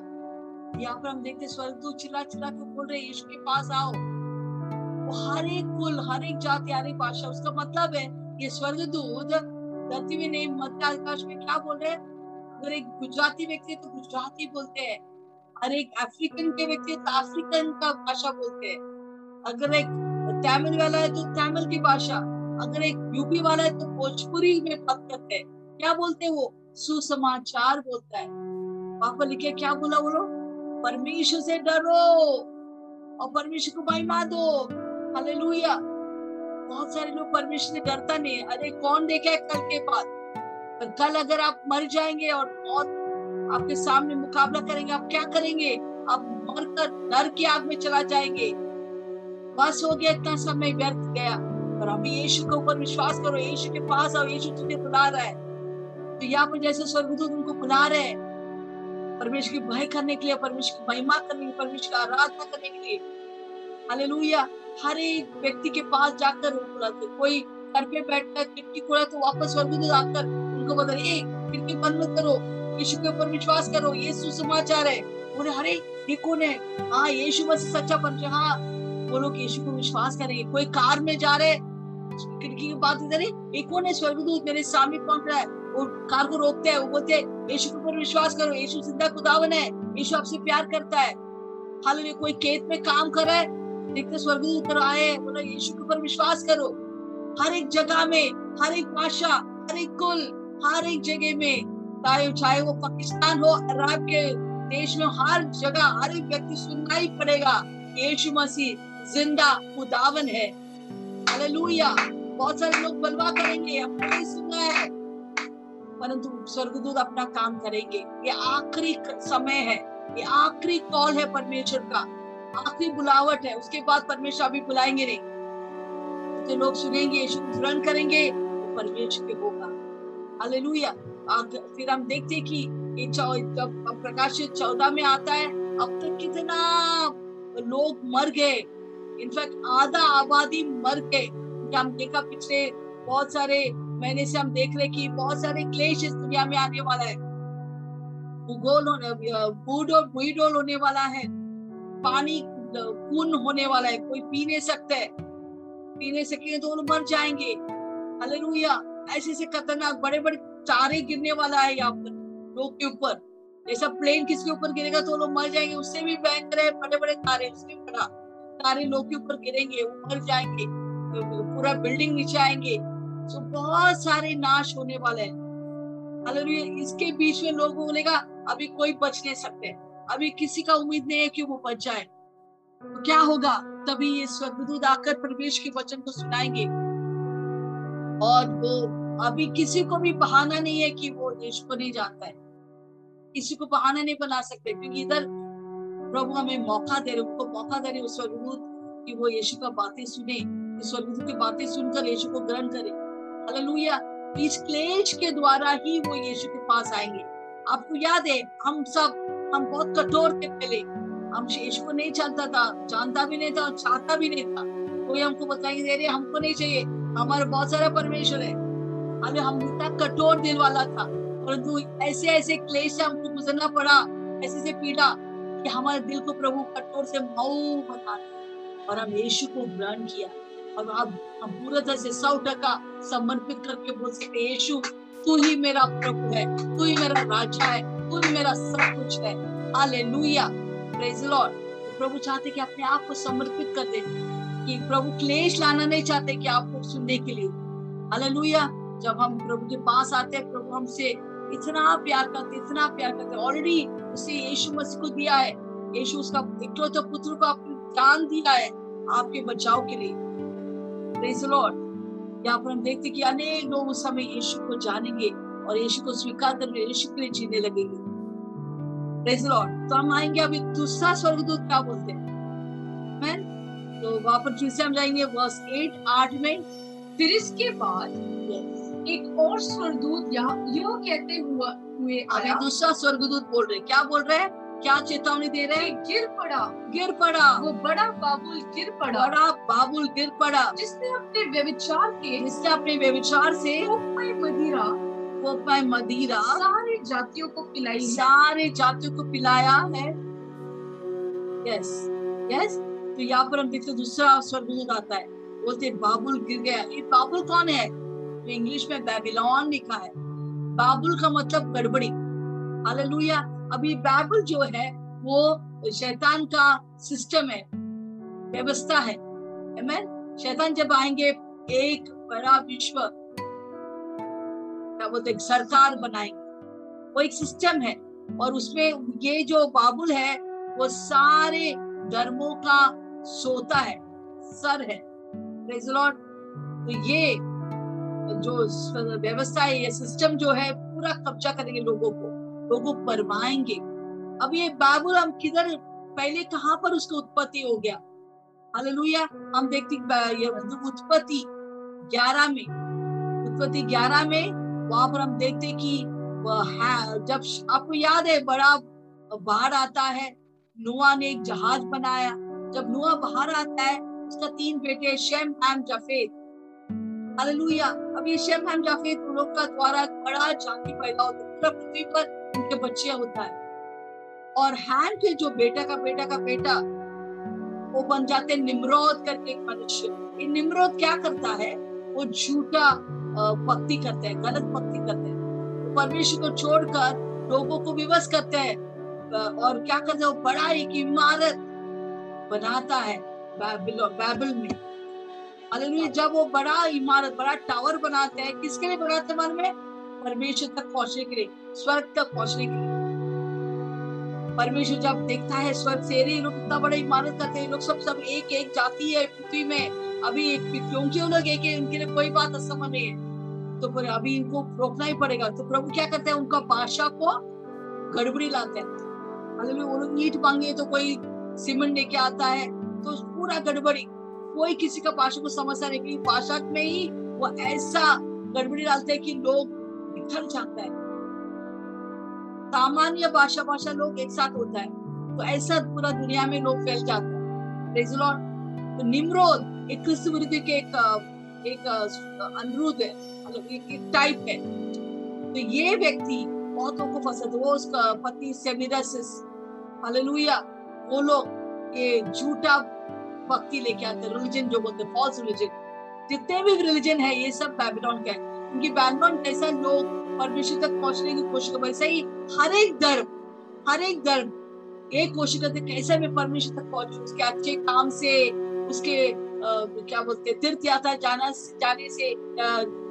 Speaker 3: यहाँ पर हम देखते स्वर्गदूत चिल्ला चिल्ला के बोल रहे यीशु के पास आओ। वो हर एक कुल, हर एक जाति, हर एक भाषा, उसका मतलब है, ये स्वर्गदूत धरती में नहीं, मध्य आकाश में क्या बोल रहे अगर एक गुजराती व्यक्ति तो गुजराती बोलते हैं। हर एक अफ्रीकन के व्यक्ति तो अफ्रीकन का भाषा बोलते हैं। अगर एक तमिल वाला है तो तमिल की भाषा। अगर एक यूपी वाला है तो भोजपुरी में बात करते हैं। क्या बोलते हैं वो? सुसमाचार बोलता है। पापा लिखे क्या बोला बोलो परमेश्वर से डरो और परमेश्वर को महिमा दो। हालेलुया। बहुत सारे लोग परमेश्वर से डरता नहीं अरे, कौन देखा है कल के बाद? कल अगर आप मर जाएँगे और बहुत आपके सामने मुकाबला करेंगे, आप क्या करेंगे? आप मरकर डर की आग में चला जाएँगे। बस हो गया, इतना समय व्यर्थ गया। पर अभी यीशु के ऊपर विश्वास करो। यीशु के पास आओ। यीशु तुझे बुला रहा है। तो यहाँ पर जैसे स्वर्गदूत उनको बुला रहे हैं, परमेश्वर की भय करने के लिए, परमेश्वर की महिमा करने के लिए, परमेश्वर का आराधना करने के लिए। हालेलुया। हर एक व्यक्ति के पास जाकर बुलाते कोई घर पे बैठकर खिड़की खोला तो वापस स्वर्गदूत आकर उनको बता ए, खिड़की बंद मत करो। यीशु के ऊपर विश्वास करो। ये सुसमाचार है। बोले, अरे, ये कौन है? हाँ यीशु बस सच्चा परमेश्वर हाँ। वो लोग यीशु को विश्वास करेंगे। कोई कार में जा रहे खिड़की की बात इधर ये कौन है स्वर्गदूत मेरे सामने पहुँच रहा है वो कार को रोकते हैं, वो बोलते हैं, यीशु के ऊपर विश्वास करो, यीशु ज़िंदा खुदावन है, यीशु आपसे प्यार करता है। हाल कोई खेत में काम कर रहा है, देखते स्वर्गदूत उतर आए बोला, यीशु के ऊपर विश्वास करो। हर एक जगह में, हर एक भाषा हर एक कुल, हर एक जगह में, चाहे चाहे वो पाकिस्तान हो, अरब के देश में, हर जगह, हर एक व्यक्ति सुनना ही पड़ेगा, यीशु मसीह ज़िंदा, खुदावन है। हालेलुया बहुत सारे लोग बलवा करेंगे हमने नहीं सुना है। परंतु स्वर्गदूत अपना काम करेंगे। ये आखिरी समय है। ये आखिरी कॉल है परमेश्वर का। आखिरी बुलावट है। उसके बाद परमेश्वर अभी बुलाएँगे नहीं। तो लोग सुनेंगे, यीशु ग्रहण करेंगे तो परमेश्वर के होगा। हालेलुया फिर हम देखते कि जब प्रकाशित चौदह में आता है, अब तक कितना लोग मर गए। इनफैक्ट आधा आबादी मर गए। हम देखा पिछले बहुत सारे महीने से हम देख रहे कि बहुत सारे क्लेश इस दुनिया में आने वाला है। भूगोल होने भूडोल होने वाला है। पानी, खून होने वाला है। कोई पी नहीं सकते पी नहीं सकेंगे तो मर जाएँगे। हालेलुया। ऐसे ऐसे खतरनाक बड़े बड़े तारे गिरने वाला है यहाँ पर, लोग के ऊपर। ऐसा प्लेन किसके ऊपर गिरेगा तो लोग मर जाएँगे। उससे भी भयंकर है बड़े बड़े तारे उससे भी तारे लोग के ऊपर गिरेंगे वो मर जाएँगे पूरा बिल्डिंग नीचे आएँगे। तो बहुत सारे नाश होने वाले हैं। इसके बीच में लोग बोलेगा, अभी कोई बच नहीं सकते। अभी किसी का उम्मीद नहीं है कि वो बच जाए। तो क्या होगा? तभी ये स्वर्गदूत आकर प्रवेश के वचन को सुनाएँगे। और वो, अभी किसी को भी बहाना नहीं है कि वो यीशु को नहीं जानता है। किसी को बहाना नहीं बना सकते, क्योंकि इधर प्रभु हमें मौका दे रहे, उनको मौका दे रहे उस स्वर्गदूत कि वो यीशु का बातें सुने स्वर्गदूत की बातें सुनकर यीशु को ग्रहण करे। हालेलुया। इस क्लेश के द्वारा ही वो यीशु के पास आएँगे। आपको याद है, हम सब, हम बहुत कठोर थे पहले। हम यीशु को नहीं जानता था, जानता भी नहीं था और चाहता भी नहीं था। कोई हमको बताएँगे दे रहे, हमको नहीं चाहिए। हमारा बहुत सारा परमेश्वर है। हमें हम इतना कठोर दिल वाला था। परंतु ऐसे ऐसे क्लेश से हमको गुजरना पड़ा ऐसे ऐसे पीड़ा। कि हमारे दिल को प्रभु कठोर से मऊ बना और हम यीशु को ग्रहण किया। और अब हम पूरा तरह से सौ टका समर्पित करके बोल सकते यीशु, तू ही मेरा प्रभु है, तू ही मेरा राजा है, तू ही मेरा सब कुछ है। हालेलुया। प्रेज लॉर्ड प्रभु चाहते कि अपने आप को समर्पित कर दे, कि प्रभु क्लेश लाना नहीं चाहते कि आपको सुनने के लिए। हालेलुया। जब हम प्रभु के पास आते हैं, प्रभु हमसे इतना प्यार करते, इतना प्यार करते ऑलरेडी उसे यीशु मसीह को दिया है। यीशु उसका इकलौते पुत्र को अपनी जान दिया है आपके बचाव के लिए। प्रेज लॉर्ड यहाँ पर हम देखते कि अनेक लोग उस समय यीशु को जानेंगे और यीशु को स्वीकार कर यीशु के लिए जीने लगेंगे। प्रेज लॉर्ड तो हम आएँगे अभी दूसरा स्वर्गदूत क्या बोलते हैं? तो वहाँ पर फिर से हम जाएँगे वर्स एट आठ में।
Speaker 4: फिर इसके बाद एक और स्वर्गदूत यह कहते हुआ हुए
Speaker 3: अभी दूसरा स्वर्गदूत बोल रहे हैं। क्या बोल रहे हैं? क्या चेतावनी दे रहे हैं?
Speaker 4: गिर पड़ा।
Speaker 3: गिर पड़ा।
Speaker 4: वो बड़ा बाबुल गिर पड़ा।
Speaker 3: बड़ा बाबुल गिर पड़ा।
Speaker 4: जिसने अपने व्यविचार के
Speaker 3: जिसने अपने व्यविचार से
Speaker 4: मदिरा
Speaker 3: कोपमय मदिरा
Speaker 4: सारे जातियों को पिलाई।
Speaker 3: सारे जातियों को पिलाया है। यस यस तो यहाँ पर हम देखते दूसरा स्वर्गदूत आता है। बोलते बाबुल गिर गया ये बाबुल कौन है? तो इंग्लिश में बेबीलोन लिखा है। बाबुल का मतलब गड़बड़ी। हालेलुया। अभी बाबुल जो है, वो शैतान का सिस्टम है, व्यवस्था है। Amen? शैतान जब आएँगे, एक बड़ा विश्व क्या बोलते सरकार बनाएँगे। वो एक सिस्टम है और उसमें ये जो बाबुल है, वो सारे धर्मों का सोता है, सर है। तो ये जो व्यवस्था है ये सिस्टम जो है, पूरा कब्जा करेंगे लोगों को लोगों को बरवाएँगे अब ये बाबुल हम किधर, पहले कहाँ पर उसकी उत्पत्ति हो गया? हालेलुया, हम देखते उत्पत्ति ग्यारह में, उत्पत्ति ग्यारह में, वहाँ पर हम देखते कि जब आपको याद है, बड़ा बाढ़ आता है, नुआ ने एक जहाज़ बनाया। जब नुआ बाहर आता है, उसका तीन बेटे, शेम हैम जाफेद। हालेलुया उन लोग का द्वारा बड़ा जाति पैदा होता है पृथ्वी पर उनके बच्चे होता है। और के जो बेटा का बेटा का बेटा, वो बन जाते करके एक मनुष्य। ये क्या करता है? वो झूठा भक्ति करते हैं, गलत भक्ति करते हैं। परमेश्वर को छोड़कर लोगों को विवश करते हैं। और क्या करते हैं? वो बड़ा एक इमारत बनाता है बैबल में। हालेलुया, जब वो बड़ा इमारत, बड़ा टावर बनाते हैं, किसके लिए बनाते मन में? परमेश्वर तक पहुँचने के लिए, स्वर्ग तक पहुँचने के लिए। परमेश्वर जब देखता है स्वर्ग से ये लोग इतना बड़ा इमारत करते हैं लोग सब सब एक एक जाति है पृथ्वी में। अभी एक क्योंकि लोग एक है, उनके लिए कोई बात असमन नहीं है। तो फिर अभी इनको रोकना ही पड़ेगा। तो प्रभु क्या करते हैं? उनका बादशाह को गड़बड़ी लाते हैं। हालेलुया, वो लोग ईट मांगे तो कोई सीमेंट लेके आता है तो पूरा गड़बड़ी। कोई किसी का भाषा को समझता नहीं क्योंकि भाषा में ही वो ऐसा गड़बड़ी डालते हैं कि लोग बिखर जाता है। सामान्य भाषा भाषा लोग एक साथ होता है। तो ऐसा पूरा दुनिया में लोग फैल जाते हैं। तो निम्रोद एक क्रिस्त विरुद्ध के एक एक अनुरोध है मतलब एक, एक टाइप है। तो ये व्यक्ति बहुतों को फंसा वो उसका पति सेमिरासिस हालेलुया वो लोग ये झूठा भक्ति लेके आते रिलीजन जो बोलते फॉल्स रिलीजन जितने भी रिलीजन है ये सब बैबिलोन का है। क्योंकि बैबिलोन कैसा लोग परमेश्वर तक पहुँचने की कोशिश कर वैसे ही हर एक धर्म हर एक धर्म ये कोशिश करते कैसे मैं परमेश्वर तक पहुंचू उसके अच्छे काम से उसके आ, क्या बोलते हैं तीर्थ यात्रा जाना जाने से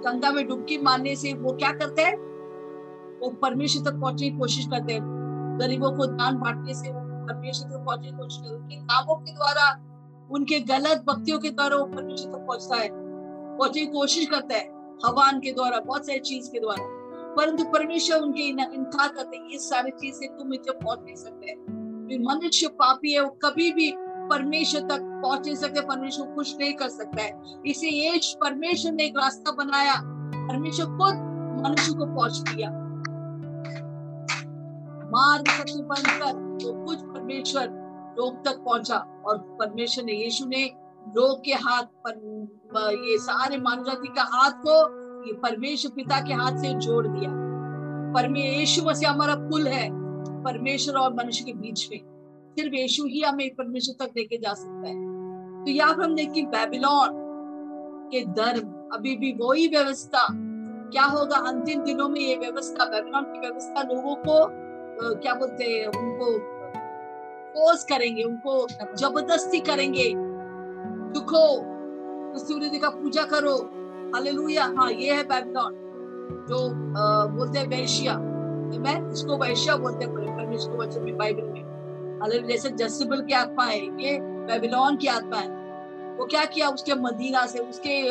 Speaker 3: गंगा में डुबकी मारने से वो क्या करते हैं? वो परमेश्वर तक पहुँचने की कोशिश करते हैं। गरीबों को दान बांटने से वो परमेश्वर तक पहुँचने की कोशिश करते हैं। कामों के द्वारा उनके गलत भक्तियों के द्वारा वो परमेश्वर तक पहुँचता है। पहुँचने की कोशिश करता है, हवान के द्वारा, बहुत सारी चीज़ के द्वारा। परंतु परमेश्वर उनके इनकार करते हैं। ये सारी चीज़ से तुम इसे पहुँच नहीं सकते। मनुष्य पापी है, वो कभी भी परमेश्वर तक पहुँच नहीं सकते, परमेश्वर को खुश नहीं कर सकता है। इसे ये परमेश्वर ने एक रास्ता बनाया। परमेश्वर खुद मनुष्य को पहुँच दिया। मार्ग सबसे तो कुछ परमेश्वर लोग तक पहुँचा और परमेश्वर ने यीशु ने लोग के हाथ पर ये सारे मानव जाति का हाथ को, ये परमेश्वर पिता के हाथ से जोड़ दिया। परमेश्वर मसीह हमारा पुल है, परमेश्वर और मनुष्य के बीच में। सिर्फ़ यीशु ही हमें परमेश्वर तक लेके जा सकता है। तो यहाँ पर हम देखिए बेबीलोन के धर्म, अभी भी वही व्यवस्था। क्या होगा अंतिम दिनों में ये व्यवस्था, बेबीलोन की व्यवस्था लोगों को क्या बोलते हैं, उनको फोर्स करेंगे उनको ज़बरदस्ती करेंगे। दुखो तो सूर्य का पूजा करो। हालेलुया हाँ ये है बेबीलोन जो आ, बोलते हैं वैश्या। मैं इसको वैश्या बोलते हैं परमेश्वर को वचन में बाइबल में। हालेलुया जैसे जसिबल की आत्मा है ये बेबीलोन की आत्मा है। वो क्या किया? उसके मदीना से उसके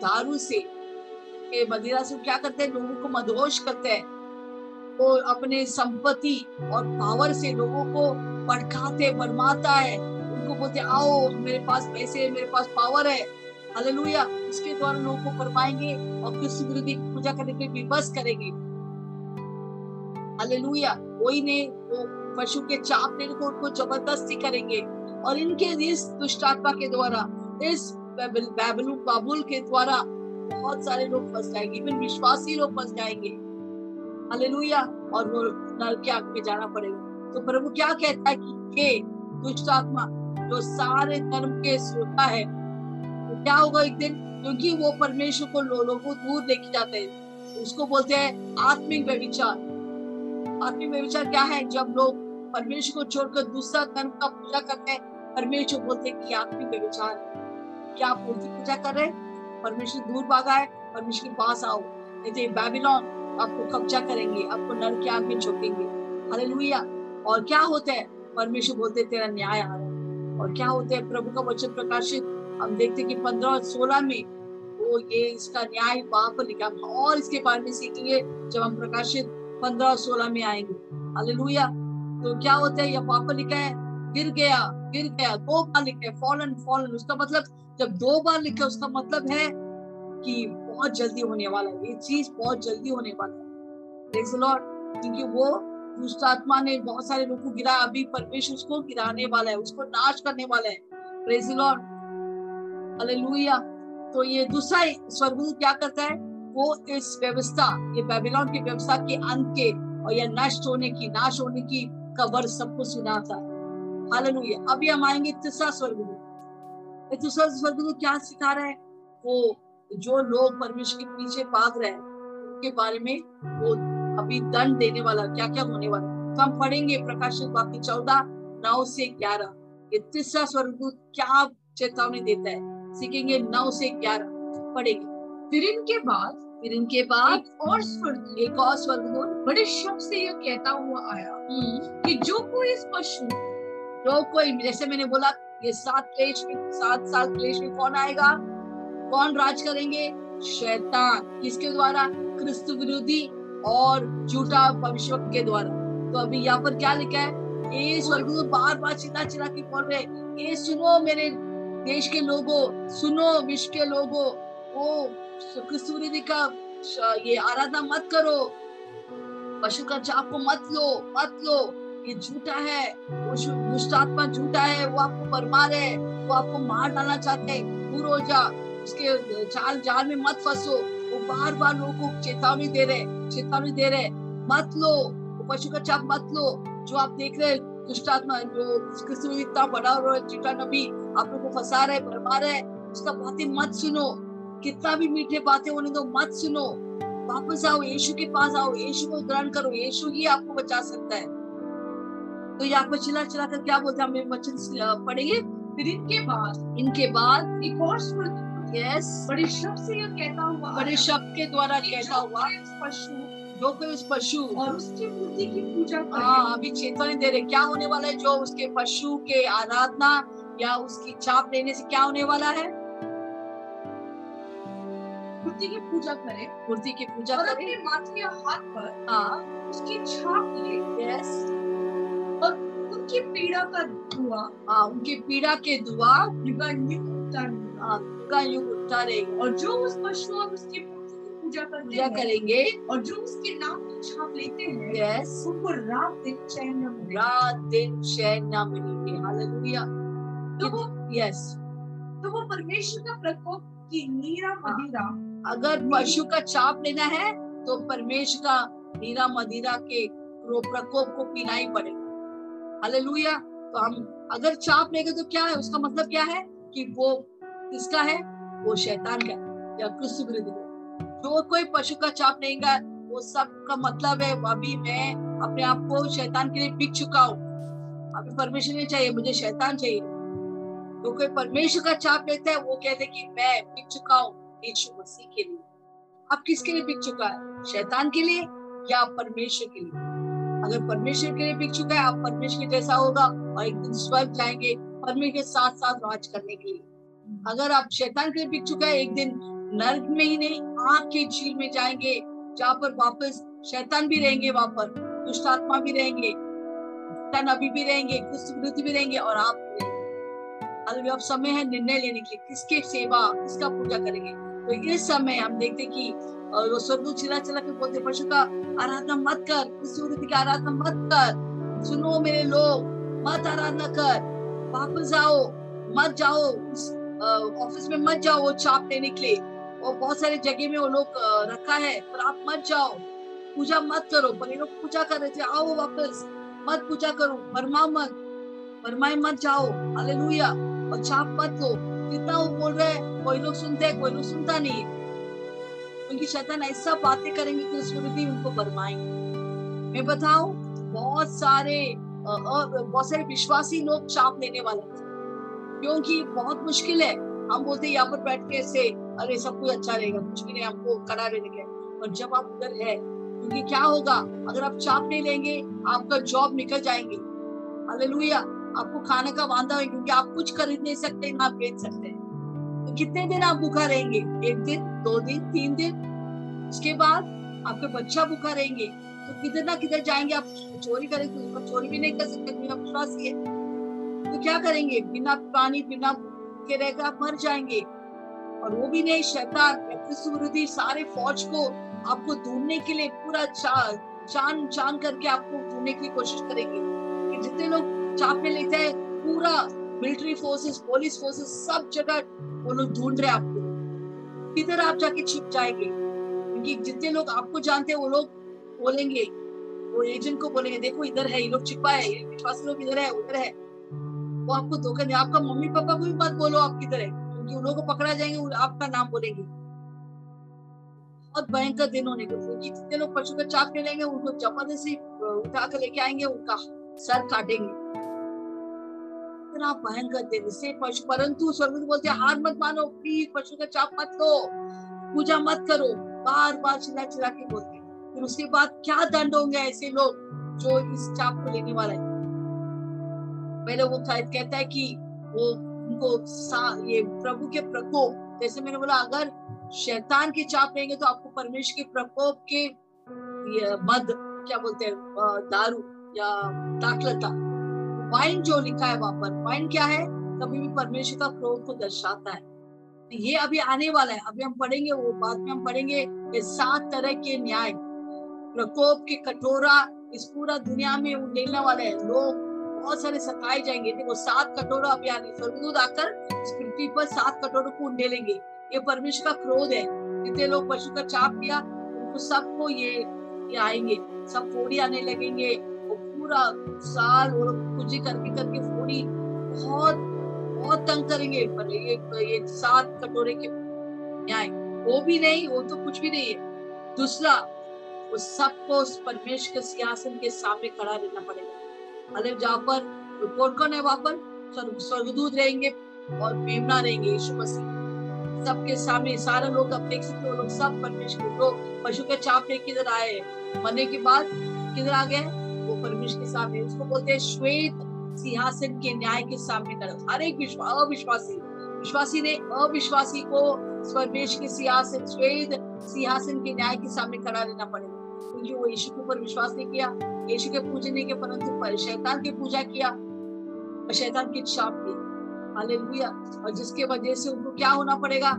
Speaker 3: दारू से। के मदिरा से क्या करते हैं? लोगों को मदहोश करते हैं। वो अपने संपत्ति और पावर से लोगों को भड़काते बरमाता है। उनको बोलते, आओ, मेरे पास पैसे मेरे पास पावर है। हालेलुया इसके द्वारा लोगों को फरमाएँगे और कृष्ण विरोधी पूजा करने के विवश करेंगे। हालेलुया कोई ने वो पशु के चाप देने को उनको ज़बरदस्ती करेंगे। और इनके, इस दुष्टात्मा के द्वारा, इस बैबलू बाबुल के द्वारा बहुत सारे लोग फंस जाएँगे। इवन विश्वासी लोग फंस जाएँगे। हालेलुया। और वो नल के आग में जाना पड़ेगा। तो प्रभु क्या कहता है कि ये दुष्ट आत्मा, जो सारे धर्म के श्रोता है तो क्या होगा एक दिन? क्योंकि वो परमेश्वर को लोगों को दूर लेके जाते हैं। उसको बोलते हैं आत्मिक व्यविचार आत्मिक व्यविचार क्या है? जब लोग परमेश्वर को छोड़कर दूसरा धर्म का पूजा करते हैं, परमेश्वर बोलते हैं कि आत्मिक व्यविचार क्या आप मूर्ति पूजा कर रहे हैं? परमेश्वर दूर भागा है, परमेश्वर के पास आओ। नहीं तो बैबीलोन आपको कब्जा करेंगे, आपको नर की आग में झोंकेंगे। हालेलुया। और क्या होता है? परमेश्वर बोलते तेरा न्याय आ रहा है। और क्या होता है? प्रभु का वचन प्रकाशित। हम देखते कि पंद्रह और सोलह में वो ये इसका न्याय वहाँ पर लिखा। और इसके बारे में सीखेंगे जब हम प्रकाशित पंद्रह और सोलह में आएँगे। हालेलुया। तो क्या होता है? यह वहाँ पर लिखा है, गिर गया गिर गया, दो बार लिखा है फॉलन फॉलन उसका मतलब जब दो बार लिखा उसका मतलब है कि बहुत जल्दी होने वाला है। ये चीज़ बहुत जल्दी होने वाला है। लॉर्ड क्योंकि वो दुष्ट आत्मा ने बहुत सारे लोगों को गिरा, अभी परमेश्वर उसको गिराने वाला है, उसको नाश करने वाला है। प्रेज लॉर्ड हालेलुया तो ये दूसरा स्वर्गदूत क्या करता है? वो इस व्यवस्था, ये बेबीलोन की व्यवस्था के अंत के और यह नष्ट होने की, नाश होने की खबर सबको सुनाता है। हालेलुया अभी हम आएँगे तीसरा स्वर्गदूत। तीसरा स्वर्गदूत क्या सिखा रहा है? वो जो लोग परमेश्वर के पीछे भाग रहे हैं उनके बारे में वो अभी दंड देने वाला क्या क्या होने वाला तो हम पढ़ेंगे प्रकाशित वाक्य चौदह नौ से ग्यारह। ये तीसरा स्वर्गदूत क्या चेतावनी देता है? सीखेंगे नौ से ग्यारह। पढ़ेंगे।
Speaker 4: फिर इनके बाद
Speaker 3: फिर इनके बाद
Speaker 4: एक और स्वर्ग
Speaker 3: एक और स्वर्गदूत
Speaker 4: बड़े शब्द से यह कहता हुआ आया कि जो कोई इस पशु
Speaker 3: जो कोई जैसे मैंने बोला ये सात क्लेश में सात साल क्लेश में कौन आएगा? कौन राज करेंगे? शैतान। किसके द्वारा? क्रिस्त विरोधी और झूठा भविष्य के द्वारा। तो अभी यहाँ पर क्या लिखा है? ये स्वर्गदूत बार बार चिल्ला चिल्ला के बोल रहे ये सुनो मेरे देश के लोगों, सुनो विश्व के लोगों। वो क्रिस्त विरोधी का, ये आराधना मत करो। पशु का चाप को मत लो मत लो। ये झूठा है दुष्ट आत्मा झूठा है, वो आपको बरमार है, वो आपको मार डालना चाहते हैं। दूर हो जा उसके चाल जाल में मत फंसो। वो बार बार लोगों को चेतावनी दे रहे, चेतावनी दे रहे। मत लो पशु का चाप मत लो। जो आप देख रहे दुष्ट आत्मा जो किसी में इतना बड़ा और चिटा नबी आप लोग को फंसा रहे भरमा रहे, उसका बातें मत सुनो। कितना भी मीठे बातें होने दो, मत सुनो। वापस आओ, यीशु के पास आओ, यीशु को ग्रहण करो, यीशु ही आपको बचा सकता है। तो यहाँ पर चिल्ला चिल्ला कर क्या बोलते हैं, हमें वचन पढ़ेंगे?
Speaker 4: फिर इनके बाद
Speaker 3: इनके बाद
Speaker 4: एक और स्वर्ग
Speaker 3: यस
Speaker 4: बड़े शब्द से यह कहता हुआ
Speaker 3: बड़े शब्द के द्वारा कहता हुआ
Speaker 4: पशु।
Speaker 3: जो कोई उस पशु
Speaker 4: और उसकी मूर्ति की पूजा करे
Speaker 3: हाँ अभी चेतावनी दे रहे। क्या होने वाला है? जो उसके पशु के आराधना या उसकी छाप लेने से क्या होने वाला है?
Speaker 4: मूर्ति की पूजा करे।
Speaker 3: मूर्ति की पूजा
Speaker 4: और
Speaker 3: करे।
Speaker 4: अपने माथे या हाथ पर
Speaker 3: हाँ।
Speaker 4: उसकी छाप ले।
Speaker 3: यस
Speaker 4: उनकी पीड़ा का धुआँ
Speaker 3: हाँ उनकी पीड़ा के दुआ। का युग उतारेगा।
Speaker 4: और जो उस पशु और उसकी पूजा करते
Speaker 3: पूजा करेंगे।
Speaker 4: और जो उसके नाम की छाप लेते हैं
Speaker 3: यस
Speaker 4: उनको रात दिन चैन न मिलेगा
Speaker 3: रात दिन चैन ना मिलेंगे। हालेलुया
Speaker 4: तो वो
Speaker 3: यस
Speaker 4: तो वो परमेश्वर का प्रकोप की नीरा मदिरा।
Speaker 3: अगर पशु का चाप लेना है तो परमेश्वर का नीरा मदिरा के प्रकोप को पीना ही पड़ेगा। हालेलुया तो हम अगर चाप लेंगे तो क्या है? उसका मतलब क्या है? कि वो किसका है? वो शैतान का या क्रिस्तु विरोधी का जो कोई पशु का चाप लेगा वो सब का मतलब है अभी मैं अपने आप को शैतान के लिए बिक चुका हूँ। अभी परमेश्वर नहीं चाहिए, मुझे शैतान चाहिए। तो कोई परमेश्वर का चाप लेता है, वो कहते कि मैं बिक चुका हूँ यीशु मसीह के लिए। आप किसके लिए बिक चुका है? शैतान के लिए या परमेश्वर के लिए? अगर परमेश्वर के लिए बिक चुका है, आप परमेश्वर जैसा होगा और एक दिन स्वर्ग जाएँगे परमेश्वर के साथ साथ राज करने के लिए। अगर आप शैतान के बिक चुका है, एक दिन नर्क में ही नहीं, आग के झील में जाएँगे, जहाँ पर वापस शैतान भी रहेंगे, वहाँ पर दुष्ट आत्मा भी रहेंगे नबी भी रहेंगे विरोधी भी रहेंगे और आप अभी अब समय है निर्णय लेने के लिए किसके सेवा, किसका पूजा करेंगे? तो इस समय हम देखते कि वो स्वर्गदूत चिल्ला चिल्ला के बोलते पशु का आराधना मत कर विरोधी की आराधना मत कर, सुनो मेरे लोग, मत आराधना कर, वापस आओ, मत जाओ ऑफ़िस में मत जाओ वो चाप लेने के लिए। और बहुत सारे जगह में वो लोग रखा है, पर आप मत जाओ। पूजा मत करो, पर ये लोग पूजा कर रहे थे। आओ वापस, मत पूजा करो। भरमा मत भरमाए मत जाओ। हालेलुया और छाप मत लो कितना वो बोल रहे हैं, कोई लोग सुनते हैं, कोई लोग सुनता नहीं है। उनकी शैतान ऐसा बातें करेंगे कि विरोधी उनको भरमाएँगे मैं बताऊँ, बहुत सारे बहुत सारे विश्वासी लोग चाप लेने वाले थे। क्योंकि बहुत मुश्किल है। हम बोलते हैं, यहाँ पर बैठ के ऐसे, अरे, सब कुछ अच्छा रहेगा, कुछ भी नहीं, हमको करा रहने के और जब आप उधर है, क्योंकि क्या होगा, अगर आप चाप नहीं लेंगे, आपका जॉब निकल जाएँगे। हालेलुया आपको खाने का वांदा है, क्योंकि आप कुछ खरीद नहीं सकते, ना बेच सकते। तो कितने दिन आप भूखा रहेंगे? एक दिन, दो दिन, तीन दिन? उसके बाद आपके बच्चा भूखा रहेंगे। तो किधर ना किधर जाएँगे आप, चोरी करेंगे तो चोरी भी नहीं कर सकते बिना विश्वास किए तो क्या करेंगे? बिना पानी, बिना के रहकर मर जाएँगे। और वो भी नहीं, शैतान सारे फौज को आपको ढूँढने के लिए पूरा चाँद चान करके आपको ढूँढने की कोशिश करेंगे। कि जितने लोग चाप में लेते हैं, पूरा मिलिट्री फोर्सेस, पुलिस फोर्सेस, सब जगह वो लोग ढूंढ रहे हैं आपको। किधर आप जाके छिप जाएँगे। क्योंकि जितने लोग आपको जानते हैं, वो लोग बोलेंगे, वो एजेंट को बोलेंगे, देखो, इधर है, ये लोग छिपा है, ये विश्वासी लोग इधर है, उधर है। वो आपको धोखा नहीं आपका मम्मी पापा को भी मत बोलो आप किधर है? क्योंकि उन लोगों को पकड़ा जाएँगे आपका नाम बोलेंगे। बहुत भयंकर दिन होने को जितने लोग पशु का चाप ले लेंगे उनको ज़बरदस्ती उठा कर लेके आएँगे, उनका सर काटेंगे। इतना भयंकर दिन से पशु, परंतु स्वर्ग बोलते हार मत मानो प्लीज़ पशु का चाप मत लो, पूजा मत करो बार बार चिल्ला चिल्ला के बोलते फिर उसके बाद क्या दंड होंगे ऐसे लोग जो इस चाप को लेने वाला है? पहले वो कह- कहता है कि वो उनको ये प्रभु के प्रकोप, जैसे मैंने बोला, अगर शैतान के चाप लेंगे तो आपको परमेश्वर के प्रकोप के मद, क्या बोलते हैं दारू या दाखलता। वाइन जो लिखा है वहाँ पर, वाइन क्या है? कभी भी परमेश्वर का क्रोध को दर्शाता है। तो ये अभी आने वाला है। अभी हम पढ़ेंगे, वो बाद में हम पढ़ेंगे ये सात तरह के न्याय, प्रकोप के कटोरा इस पूरा दुनिया में वो लेने वाले हैं। लोग बहुत सारे सताए जाएँगे। देखो, सात कटोरा अभी आने स्वर्गदूत आकर पृथ्वी पर सात कटोरों को उंडे लेंगे। ये परमेश्वर का क्रोध है। जितने लोग पशु का चाप लिया उनको सबको ये ये आएँगे। सब फोड़ी आने लगेंगे। वो पूरा साल लोग कुछ करके करके फोड़ी, बहुत बहुत तंग करेंगे। ये ये सात कटोरे के न्याय। वो भी नहीं, वो तो कुछ भी नहीं है। दूसरा, वो सबको उस परमेश्वर के सिंहासन के सामने खड़ा रहना पड़ेगा। अरे जहाँ पर कौन है वहाँ पर स्वर्गदूत रहेंगे और मेमना रहेंगे यीशु मसीह। सबके सामने सारे लोग अब देख लोग सब परमेश्वर, लोग पशु के चाप लेके किधर आए मरने के बाद किधर आ गए वो परमेश्वर के सामने, उसको बोलते हैं श्वेत सिंहासन के न्याय के सामने कर हर एक विश्वास अविश्वासी, विश्वासी ने अविश्वासी को परमेश्वर के सिंहासन, श्वेत सिंहासन के न्याय के सामने खड़ा रहना पड़ेगा। क्योंकि वो यीशु के ऊपर विश्वास नहीं किया। यीशु के पूजने के परंतु पर शैतान की पूजा किया। और शैतान की छाप की हालेलुया। और जिसके वजह से उनको क्या होना पड़ेगा?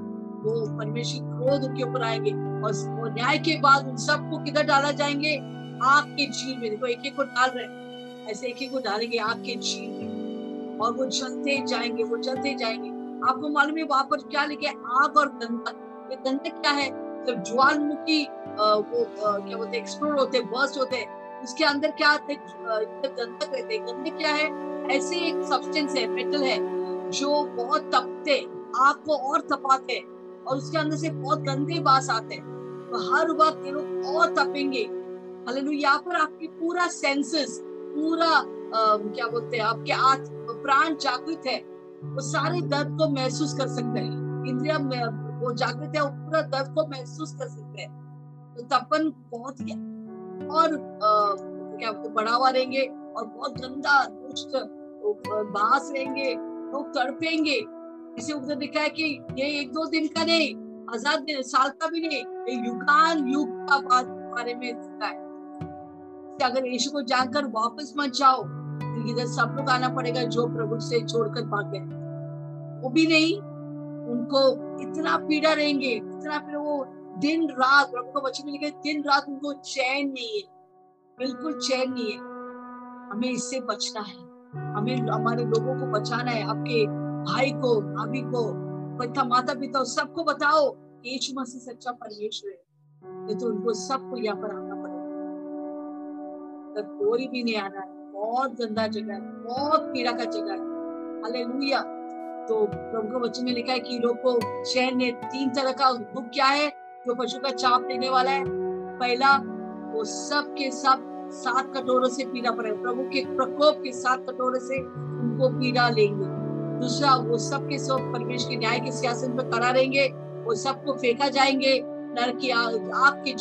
Speaker 3: वो परमेश्वर क्रोध उनके ऊपर आएँगे। और न्याय के बाद उन सबको किधर डाला जाएँगे? आग के झील में। देखो एक एक को डाल रहे ऐसे एक एक को डालेंगे आग के झील में। और वो जलते जाएँगे, वो जलते जाएँगे। आपको मालूम है, वहाँ पर क्या लिखे आग और गंधक। ये गंधक क्या है? जब ज्वालमुखी वो क्या बोलते एक्सप्लोर होते बर्स्ट होते उसके अंदर क्या आते गंधक रहते गंधक क्या है? ऐसे एक सब्सटेंस है मेटल है जो बहुत तपते आग को और तपाते और उसके अंदर से बहुत गंदे बास आते हैं। तो हर वक्त ये लोग और तपेंगे। यहाँ पर आपकी पूरा सेंसेस पूरा आ, क्या बोलते हैं आपके आत्म प्राण जागृत है। वो सारे दर्द को महसूस कर सकते हैं। इंद्रिया वो जागृत है वो पूरा दर्द को महसूस कर सकते हैं। तो तपन बहुत ही और आ, क्या बढ़ावा रहेंगे और बहुत गंदा दुष्ट बास रहेंगे लोग तड़पेंगे। इसे उधर लिखा है कि ये एक दो दिन का नहीं दिन साल का भी नहीं युगान युग का बात बारे में लिखा है। अगर यीशु को जानकर वापस मत जाओ तो इधर सब लोग आना पड़ेगा जो प्रभु से छोड़कर भाग गए। वो भी नहीं उनको इतना पीड़ा रहेंगे इतना पीड़ा वो दिन रात, प्रभु को बच्चे में लिखे दिन रात उनको चैन नहीं है। बिल्कुल चैन नहीं है। हमें इससे बचना है। हमें हमारे लोगों को बचाना है, आपके भाई को, भाभी को, पिता माता पिता सबको बताओ यीशु मसीह सच्चा परमेश्वर है। नहीं तो उनको सबको यहाँ पर आना पड़ेगा। कोई भी नहीं आना है, बहुत गंदा जगह है, बहुत पीड़ा का जगह है। हालेलुया। तो प्रभु वचन में लिखा है कि लोग को चैन ने तीन तरह का दुख क्या है? जो पशु का चाप देने वाला है, पहला, वो सब के सब सात कटोरों से पीड़ा पड़ेगा प्रभु के प्रकोप के सात कटोरे से उनको पीड़ा लेंगे। दूसरा, वो सब के सब परमेश्वर के न्याय के सियासन पर करा रहेंगे, वो सबको फेंका जाएँगे नर की आग के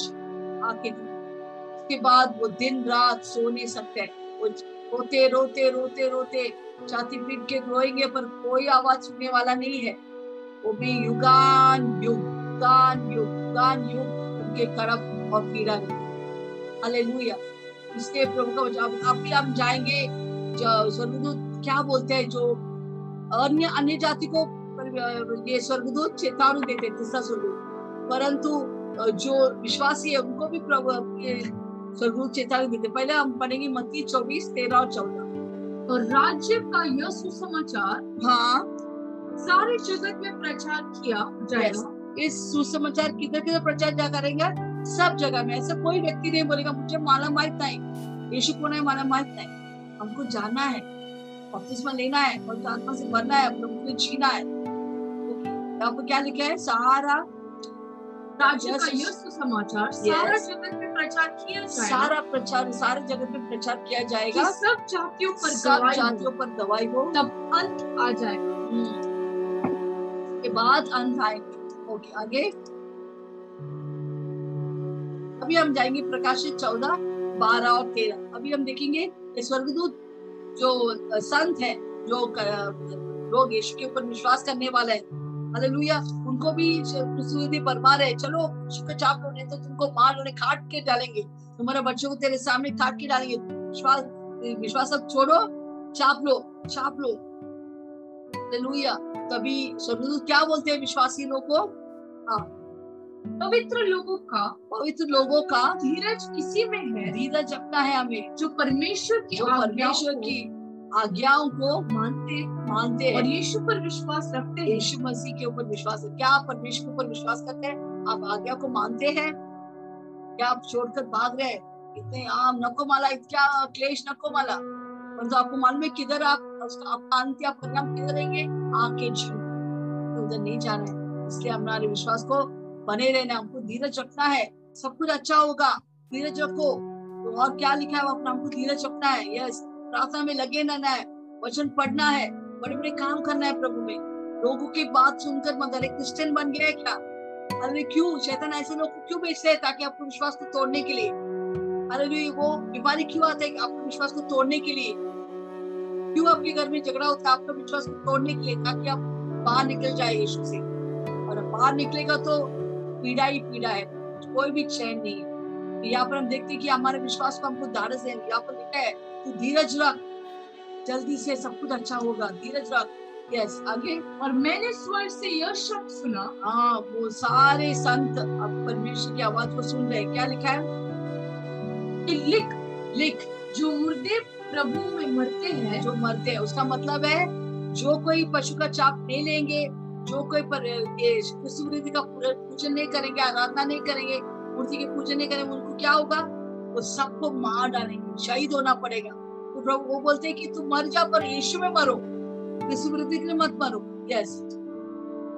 Speaker 3: आग के उसके बाद वो दिन रात सो नहीं सकते वो रोते रोते रोते रोते छाती पीट के रोएँगे, पर कोई आवाज़ सुनने वाला नहीं है। वो भी युगान युगान युगान युग उनके तरफ़ और पीड़ा नहीं हालेलुया इसलिए प्रभु का वचन अब भी हम जाएँगे स्वर्गदूत क्या बोलते हैं जो अन्य अन्य जाति को ये स्वर्गदूत चेतावनी देते तीसरा स्वर्गदूत। परंतु जो विश्वासी है उनको भी प्रभु स्वर्गदूत चेतावनी देते पहले हम पढ़ेंगे मत्ती चौबीस तेरह और चौदह।
Speaker 4: और राज्य का यह सुसमाचार
Speaker 3: हाँ।
Speaker 4: सारे जगत में प्रचार किया जाएगा।
Speaker 3: इस सुसमाचार किधर किधर प्रचार जा करेंगे सब जगह में। ऐसा कोई व्यक्ति नहीं बोलेगा मुझे माला माहित नहीं यीशु कौन है माला माहित नहीं हमको जानना है। बपतिस्मा लेना है। और आत्मा से भरना है। प्रभु को जीना है। यहाँ पर क्या लिखा है? सहारा
Speaker 4: राज्य का यह सुसमाचार सारा जगत में प्रचार किया जाएगा।
Speaker 3: सारा प्रचार सारे जगत में प्रचार किया जाएगा।
Speaker 4: सब जातियों पर
Speaker 3: सब जातियों पर दवाई हो।
Speaker 4: तब अंत आ जाएगा।
Speaker 3: के बाद अंत आएँगे। ओके, आगे। अभी हम जाएँगे प्रकाशित चौदह, बारह और तेरह। अभी हम देखेंगे स्वर्गदूत जो संत है, जो लोग यीशु के ऊपर विश्वास करने वाले हैं। हालेलुया। उनको भी सुविधि परमार है। चलो, शुक्र चाप लो नहीं तो तुमको मार उन्हें काट के डालेंगे। तुम्हारे बच्चों को तेरे सामने काट के डालेंगे। विश्वास विश्वास अब छोड़ो। चाप लो चाप लो। हालेलुया तभी स्वर्गदूत क्या बोलते हैं विश्वासी लोग को? हाँ।
Speaker 4: पवित्र लोगों का
Speaker 3: पवित्र लोगों का
Speaker 4: धीरज किसी में है।
Speaker 3: धीरज अपना है हमें।
Speaker 4: जो परमेश्वर की
Speaker 3: जो परमेश्वर की आज्ञाओं को मानते मानते
Speaker 4: और यीशु पर विश्वास रखते हैं।
Speaker 3: यीशु मसीह के ऊपर विश्वास क्या आप परमेश्वर के ऊपर विश्वास करते हैं? आप आज्ञा को मानते हैं? क्या आप छोड़कर भाग रहे हैं? इतने आम नको माला क्या क्लेश नको माला। परंतु तो आपको मालूम है किधर आप आपका अंत आप परिणाम किधर रहेंगे? आके जीव उधर नहीं जाना है। इसलिए हमारे विश्वास को बने रहना, हमको धीरज रखना है। सब कुछ अच्छा होगा। धीरज रखो। तो और क्या लिखा है वो अपना? हमको धीरज रखना है। यस। प्रार्थना में लगे रहना है। वचन पढ़ना है। बड़े बड़े काम करना है प्रभु में। लोगों की बात सुनकर मगर एक क्रिश्चियन बन गया है क्या? अरे क्यों? शैतान ऐसे लोग क्यों बेचते हैं ताकि आपको विश्वास को तोड़ने के लिए? अरे वो बीमारी क्यों आता है आपके विश्वास को तोड़ने के लिए। क्यों आपके घर में झगड़ा होता है आपका विश्वास को तोड़ने के लिए? ताकि आप बाहर निकल जाए यीशु से। और बाहर निकलेगा तो पीड़ा ही पीड़ा है। कोई भी चैन नहीं है। तो यहाँ पर हम देखते हैं कि हमारे विश्वास को हमको धारस है यहाँ पर लिखा है तू धीरज रख। जल्दी से सब कुछ अच्छा होगा। धीरज रख। यस आगे।
Speaker 4: और मैंने स्वर से यह शब्द सुना।
Speaker 3: हाँ वो सारे संत अब परमेश्वर की आवाज़ को सुन रहे हैं। क्या लिखा है?
Speaker 4: कि लिख
Speaker 3: लिख।
Speaker 4: जो मुर्दे प्रभु में मरते हैं,
Speaker 3: जो मरते हैं, उसका मतलब है, जो कोई पशु का चाप नहीं लेंगे, जो कोई पर सूर्य का पूजन नहीं करेंगे, आराधना नहीं करेंगे, मूर्ति के पूजन नहीं करेंगे, उनको क्या होगा? वो सबको मार डालेंगे, शहीद होना पड़ेगा। तो प्रभु वो बोलते हैं कि तुम मर जा, पर यीशु में मरो। वृद्धि के मत मरो। यस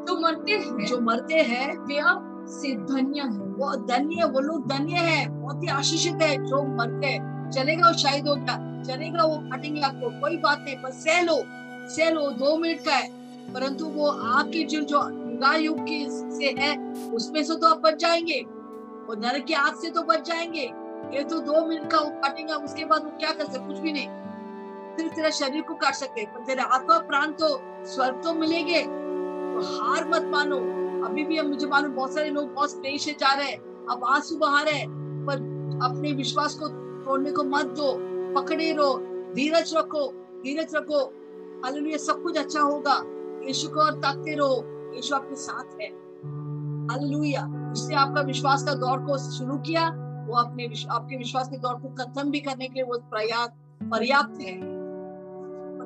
Speaker 4: जो मरते हैं,
Speaker 3: जो मरते हैं,
Speaker 4: वे अब से धन्य है।
Speaker 3: वो धन्य, वो लोग धन्य है। बहुत ही आशीषित है जो मरते हैं चलेगा वो शहीद होगा चलेगा वो काटेंगे आपको। कोई बात नहीं, पर सह लो सह लो, दो मिनट का है। परंतु वो आपकी जो जो युग की से है, उसमें से तो आप बच जाएँगे। वो नर की आग से तो बच जाएँगे। ये तो दो मिनट का वो काटेगा उसके बाद वो क्या कर सकते, कुछ भी नहीं। सिर्फ़ तेरा शरीर को काट सकते, पर तेरे आत्मा, प्राण तो स्वर्ग तो मिलेंगे। तो हार मत मानो। अभी भी हम मुझे मालूम बहुत सारे लोग बहुत से जा रहे हैं, अब आँसू बहा रहे हैं, पर अपने विश्वास को तोड़ने को मत दो, पकड़े रहो, धीरज रखो धीरज रखो। हालेलुया, सब कुछ अच्छा होगा। यीशु को और ताकते रहो, यीशु आपके साथ है। हालेलुया उसने आपका विश्वास का दौर को शुरू किया, वो अपने आपके विश्वास के दौर को खत्म भी करने के लिए वो पर्याप्त पर्याप्त है।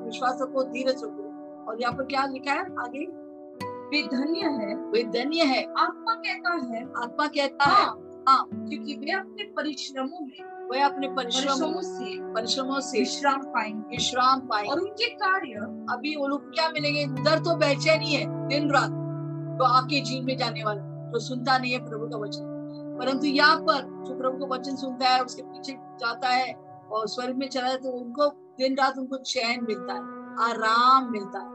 Speaker 3: विश्वास रखो, धीरज रखो। और यहाँ पर क्या लिखा है आगे?
Speaker 4: वे धन्य है।
Speaker 3: वे धन्य है।
Speaker 4: आत्मा कहता है।
Speaker 3: आत्मा कहता
Speaker 4: हाँ,
Speaker 3: है हाँ
Speaker 4: क्योंकि वे अपने परिश्रमों में
Speaker 3: वे अपने परिश्रमों
Speaker 4: से
Speaker 3: परिश्रमों से
Speaker 4: विश्राम पाएँगे।
Speaker 3: विश्राम पाएँगे।
Speaker 4: और उनके कार्य
Speaker 3: अभी वो लोग क्या मिलेंगे? उधर तो बेचैनी है दिन रात। तो आपके जीव में जाने वाला जो सुनता नहीं है प्रभु का वचन। परंतु यहाँ पर जो प्रभु का वचन सुनता है उसके पीछे जाता है और स्वर्ग में चला जाए तो उनको दिन रात उनको चैन मिलता है आराम मिलता है।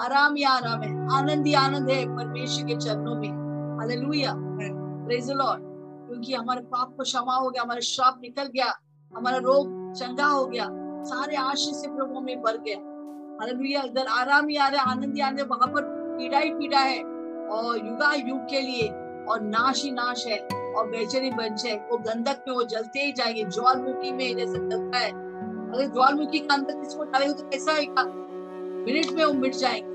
Speaker 3: आराम ही आराम है आनंद ही आनंद है परमेश्वर के चरणों में हालेलुया प्रेज लॉर्ड क्योंकि हमारे पाप को क्षमा हो गया, हमारा श्राप निकल गया, हमारा रोग चंगा हो गया, सारे आशीष से प्रभु में भर गया। हालेलुया इधर आराम ही आ रहा, आनंद ही आनंद वहाँ पर पीड़ा ही पीड़ा है। और युगा युग के लिए, और नाश ही नाश है, और बेचैनी बंच है। वो गंधक में, वो जलते ही जाएँगे, ज्वालमुखी में जैसे जलता है। अगर ज्वालमुखी का अंदर किसको डालेगा तो कैसा होगा मिनट में वो मिट जाएँगे।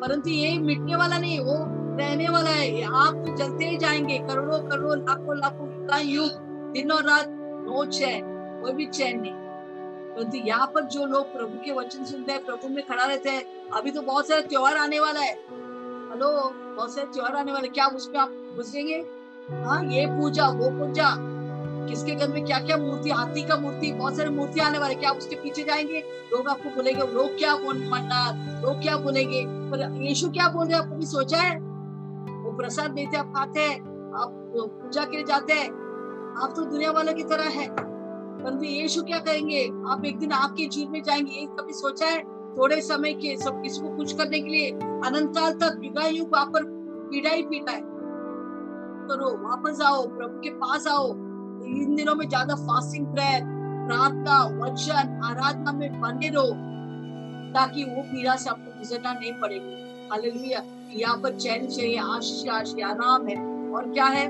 Speaker 3: परंतु ये मिटने वाला नहीं, वो रहने वाला है। आप तो जलते ही जाएँगे। करोड़ों करोड़ों, लाखों लाखों का युग, दिन और रात, नो चैन कोई भी चैन नहीं। परंतु यहाँ पर जो लोग प्रभु के वचन सुनते हैं, प्रभु में खड़ा रहते हैं, अभी तो बहुत सारे त्योहार आने वाला है। हेलो बहुत सारे त्योहार आने वाले क्या उसमें आप घुसेंगे? हाँ ये पूजा, वो पूजा। किसके घर में क्या क्या मूर्ति, हाथी का मूर्ति, बहुत सारे मूर्ति आने वाले, क्या आप उसके पीछे जाएँगे? लोग आपको बोलेंगे लोग क्या मानना लोग क्या बोलेंगे? पर यीशु क्या बोल रहे आपको भी सोचा है? वो प्रसाद देते, आप खाते हैं, आप पूजा के लिए जाते हैं। आप तो दुनिया वाले की तरह है। परंतु यीशु क्या करेंगे? आप एक दिन आपके जीव में जाएँगे, ये कभी सोचा है? थोड़े समय के सब किसी को कुछ करने के लिए अनंत काल तक युगा युग वहाँ पर पीड़ा ही पीड़ा है। करो, वापस आओ, प्रभु के पास आओ। इन दिनों में ज़्यादा फास्टिंग प्रेयर प्रार्थना वचन आराधना में बने रहो ताकि वो पीड़ा से आपको गुजरना नहीं पड़ेगा। हालेलुया यहाँ पर चैन चाहिए आशीष आशीष आराम है? और क्या है?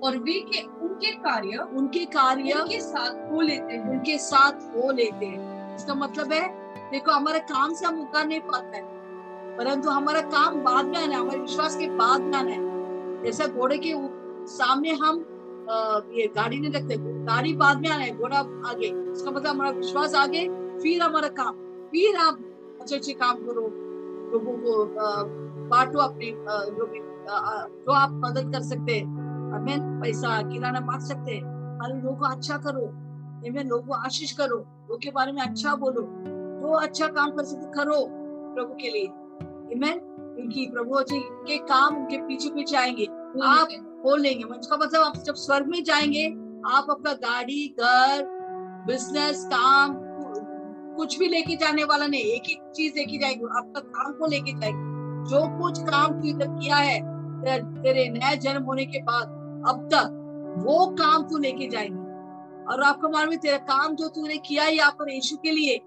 Speaker 4: और वे के उनके कार्य
Speaker 3: उनके कार्य
Speaker 4: उनके साथ हो लेते हैं।
Speaker 3: उनके साथ हो लेते हैं। इसका मतलब है देखो हमारे काम से हम उतर नहीं पाते हैं परंतु हमारा काम बाद में आना है हमारे विश्वास के बाद में आना है। जैसा घोड़े के सामने हम ये गाड़ी नहीं रखते गाड़ी बाद में आना है घोड़ा आगे। इसका मतलब हमारा विश्वास आगे फिर हमारा काम। फिर आप अच्छे अच्छे काम करो लोगों को बांटो अपने जो भी जो आप मदद कर सकते हैं। हमें पैसा किराना बांट सकते हैं। हर लोगों को अच्छा करो। हमें लोगों को आशीष करो। लोग के बारे में अच्छा बोलो। जो अच्छा काम कर सकते करो प्रभु के लिए। क्योंकि प्रभु जी के काम उनके पीछे पीछे आएँगे आप खोल लेंगे इसका मतलब आप जब स्वर्ग में जाएँगे, आप अपना गाड़ी, घर बिज़नेस काम, कुछ भी लेके जाने वाला नहीं, एक ही चीज़ लेके जाएगी, आपका काम को लेके जाएगी। जो कुछ काम तू इधर किया है, तेरे नया जन्म होने के बाद, अब तक, वो काम तू लेके जाएँगे। और आपको मालूम है, तेरा काम जो तूने किया है, यहाँ पर यीशु के लिए,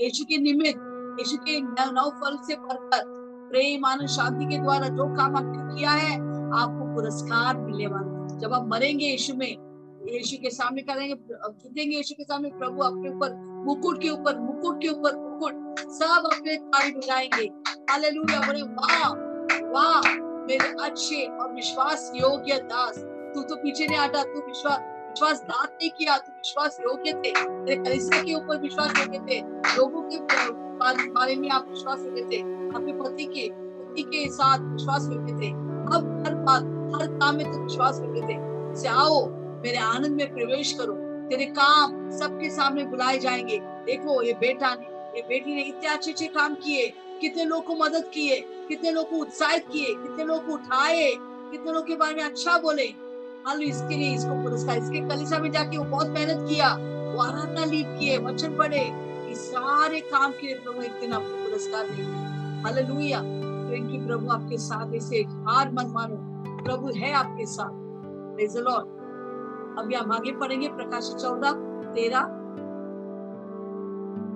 Speaker 3: यीशु के निमित्त, यीशु के नव फल से भरकर, प्रेम, आनंद, शांति के द्वारा जो काम आपने किया है, आपको पुरस्कार मिलने वाला जब आप मरेंगे यीशु में, यीशु के सामने करेंगे? झुकेंगे यीशु के सामने, प्रभु अपने ऊपर, मुकुट के ऊपर, मुकुट के ऊपर, मुकुट, सब अपने ताली बजाएँगे हालेलुया, बोले, वाह वाह, मेरे अच्छे और विश्वास योग्य दास, तू तो पीछे नहीं हटा, तू विश्वास विश्वास दात नहीं किया, तू विश्वास योग्य थे। तेरे कलिसिया के ऊपर विश्वास योग्य थे। लोगों के बारे में आप विश्वास योग्य थे। अपने पति के पति के साथ विश्वास योग्य थे। अब हर बात हर काम में तुम विश्वास योग्य थे। से आओ मेरे आनंद में प्रवेश करो। तेरे काम सबके सामने बुलाए जाएँगे। देखो, ये बेटा ने, ये बेटी ने इतने अच्छे अच्छे काम किए, कितने लोग को मदद किए, कितने लोग को उत्साहित किए, कितने लोग को उठाए, कितने लोग के बारे में अच्छा बोले। हाल इसके लिए इसको पुरस्कार, इसके कलिसा में जाके वो बहुत मेहनत किया, वो आराधना लीप किए, वचन पढ़े। इस सारे काम के लिए प्रभु एक दिन आपको पुरस्कार देंगे हालेलुया। क्योंकि प्रभु, आपके साथ इसे हार मन मानो। प्रभु है आपके साथ। अभी हम आगे पढ़ेंगे प्रकाश चौदह तेरह।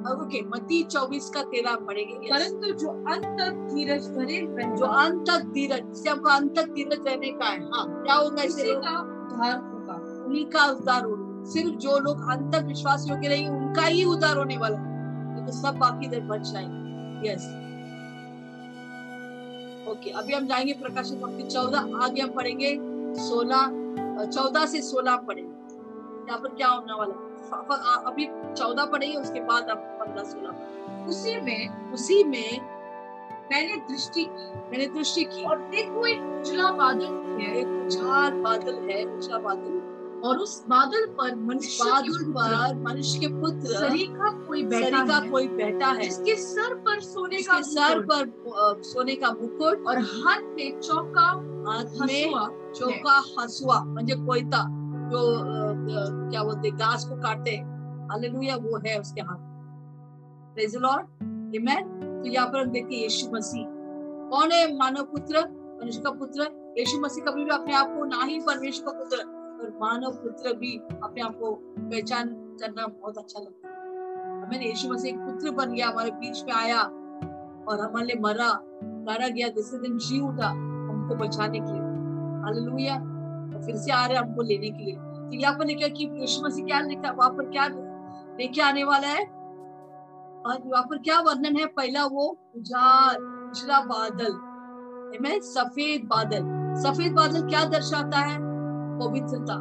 Speaker 3: ओके मती चौबीस का तेरह पढ़ेंगे।
Speaker 4: परंतु जो अंत तक धीरज धरे
Speaker 3: जो अंत तक धीरज जिसे हमको अंत तक धीरज रहने का है हाँ क्या होगा इससे?
Speaker 4: उद्धार होगा।
Speaker 3: उन्हीं का उद्धार होगा। सिर्फ़ जो लोग अंत तक विश्वास योग्य रहेंगे उनका ही उद्धार होने वाला है। तो सब बाकी बच जाएँगे। यस ओके अभी हम जाएँगे प्रकाशित वक्त चौदह, आगे हम पढ़ेंगे सोलह चौदह से सोलह पढ़ेंगे। यहाँ पर क्या होने वाला अभी चौदह पढ़ेंगे, उसके बाद आप पंद्रह, सोलह
Speaker 4: उसी में
Speaker 3: उसी में
Speaker 4: मैंने दृष्टि की
Speaker 3: मैंने दृष्टि की।
Speaker 4: और देखो, एक उजला बादल है,
Speaker 3: एक उछाल बादल है, उछला बादल।
Speaker 4: और उस बादल पर मनुष्य
Speaker 3: बादल पर मनुष्य के पुत्र
Speaker 4: सरीखा कोई बैठा
Speaker 3: सरीखा
Speaker 4: है।
Speaker 3: कोई बैठा है।
Speaker 4: जिसके सर पर सोने का
Speaker 3: सर पर सोने का मुकुट।
Speaker 4: और हाथ में चौका
Speaker 3: हाथ में चौका हसुआ म्हणजे कोयता जो अ, अ, क्या बोलते घास को काटते हालेलुया वो है उसके हाथ। प्रेज द लॉर्ड आमेन तो यहाँ पर हम देखते हैं यीशु मसीह। कौन है मानव पुत्र? मनुष्य का पुत्र? यीशु मसीह कभी भी अपने आप को ना ही परमेश्वर का पुत्र और मानव पुत्र भी अपने आप को पहचान करना बहुत अच्छा लगता है। हमें यीशु मसीह एक पुत्र बन गया, हमारे बीच में आया और हमारे लिए मरा गाड़ा गया दूसरे दिन जी उठा हमको बचाने के लिए। हालेलुया। और फिर से आ रहे हमको लेने के लिए। तो यहाँ पर लिखा कि यीशु मसीह क्या लिखा, वहाँ पर क्या लेके आने वाला है? और वहाँ पर क्या वर्णन है? पहला वो उजाड़ उजला बादल। सफ़ेद बादल। सफ़ेद बादल क्या दर्शाता है? पवित्रता।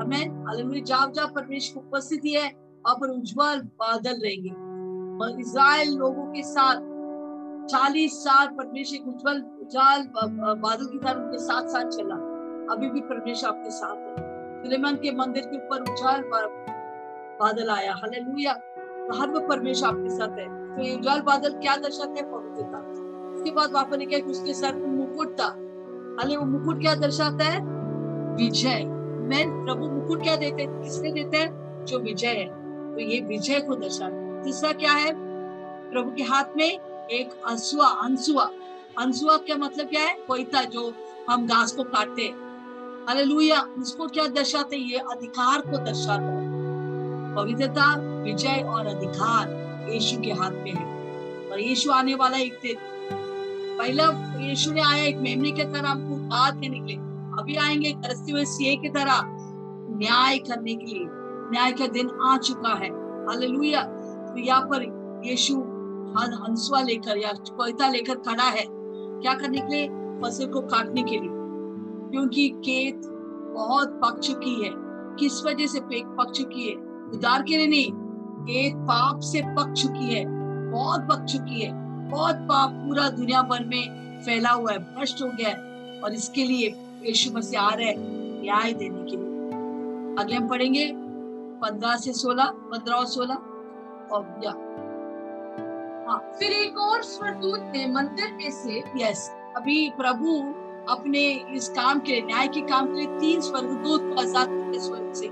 Speaker 3: हमें हालेलुया। जाप जहाँ परमेश्वर की उपस्थिति है, वहाँ पर उज्जवल बादल रहेंगे। और इज़राइल लोगों के साथ, चालीस साल परमेश्वर एक उज्जवल उजाल बादल की तरह उनके साथ साथ चला। अभी भी परमेश्वर आपके साथ है। सुलेमान के मंदिर के ऊपर उजाल बादल आया। हालेलुया। हर वक्त परमेश्वर आपके साथ है। तो ये उजाल बादल क्या दर्शाते हैं? पवित्रता। उसके बाद वहाँ पर कि उसके सर मुकुट था। हाले, वो मुकुट क्या दर्शाता है? विजय। मैं प्रभु मुकुट क्या देते किसने देते हैं? जो विजय है। तो ये विजय को दर्शाता तीसरा क्या है? प्रभु के हाथ में एक अंसुआ अंसुआ। अंसुआ क्या मतलब क्या है? कोयता, जो हम घास को काटते हैं। हालेलुया। उसको क्या दर्शाते ये अधिकार को दर्शाता है। पवित्रता, विजय और अधिकार यीशु के हाथ में है। और यीशु आने वाला एक दिन। पहला यीशु ने आया एक मेमने के तरह हमको देने के लिए। अभी आएँगे तरसते हुए सिंह की तरह न्याय करने के लिए। न्याय का दिन आ चुका है। हालेलुया। तो यहाँ पर यीशु हंसुआ लेकर या कोयता लेकर खड़ा है। क्या करने के लिए? फ़सल को काटने के लिए। क्योंकि खेत बहुत पक चुकी है। किस वजह से पेक पक चुकी है? उदार के लिए नहीं। खेत पाप से पक चुकी है। बहुत पक चुकी है। बहुत पाप पूरा दुनिया भर में फैला हुआ है, भ्रष्ट हो गया है। और इसके लिए यीशु मसीह आ रहे हैं न्याय देने के लिए। आगे हम पढ़ेंगे पंद्रह से सोलह पंद्रह और सोलह। और या।
Speaker 4: हाँ फिर एक और स्वरदूत ने मंदिर में से
Speaker 3: यस अभी प्रभु अपने इस काम के लिए न्याय के काम के लिए तीन स्वर्गदूत को आज़ाद करते स्वर्ग से।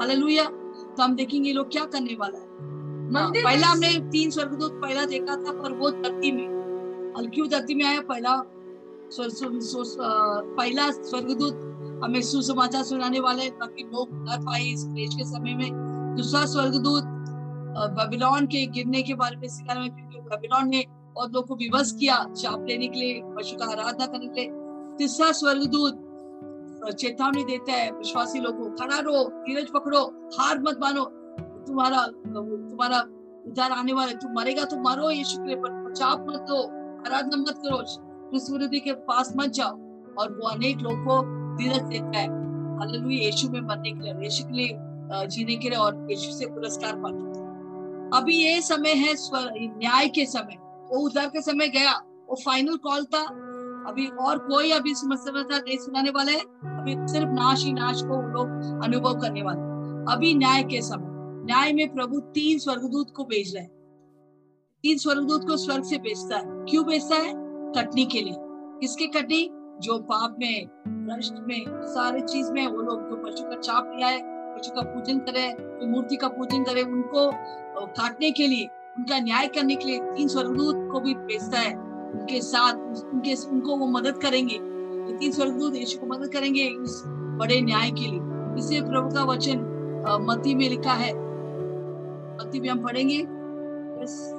Speaker 3: हालेलुया तो हम देखेंगे लोग क्या करने वाला है। हाँ,
Speaker 4: मंदिर
Speaker 3: पहला हमने तीन स्वर्गदूत पहला देखा था पर वो धरती में क्यों धरती में आया पहला पहला स्वर्गदूत हमें सुसमाचार सुनाने वाले ताकि लोग न पाए इस क्लेश के समय में। दूसरा स्वर्गदूत बेबीलोन के गिरने के बारे में सिखाने में क्योंकि बेबीलोन ने और लोग को विवश किया शाप लेने के लिए पशु का आराधना करने के लिए। तीसरा स्वर्गदूत चेतावनी देता है विश्वासी लोगों को खड़ा रहो धीरज पकड़ो हार मत मानो तुम्हारा तुम्हारा उधार आने वाला है, तुम मरेगा तो मरो यीशु के पर चाप मत दो आराधना मत करो कृष्ण के पास मत जाओ और वो अनेक लोगों को धीरज देता है। हालेलुया, यीशु में मरने के लिए, यीशु के लिए जीने के लिए और यीशु से पुरस्कार लिए। अभी ये समय है न्याय के समय। वो उधार के समय गया, वो फाइनल कॉल था। अभी और कोई अभी समाचार नहीं सुनाने वाले हैं। अभी सिर्फ़ नाश ही नाश को लोग अनुभव करने वाले अभी न्याय के समय। न्याय में प्रभु तीन स्वर्गदूत को भेज रहे हैं। तीन स्वर्गदूत को स्वर्ग से भेजता है। क्यों भेजता है? कटनी के लिए। किसके कटनी? जो पाप में, भ्रष्ट में, सारे चीज़ में, वो लोग जो पशु का चाप लिया है पशु का पूजन करे, जो मूर्ति का पूजन करे, उनको काटने के लिए, उनका न्याय करने के लिए तीन स्वर्गदूत को भी भेजता है। उनके साथ उनके, उनको वो मदद करेंगे। तीन स्वर्गदूत यीशु को मदद करेंगे इस बड़े न्याय के लिए। इसलिए प्रभु का वचन मती में लिखा है। मती में हम पढ़ेंगे. Yes.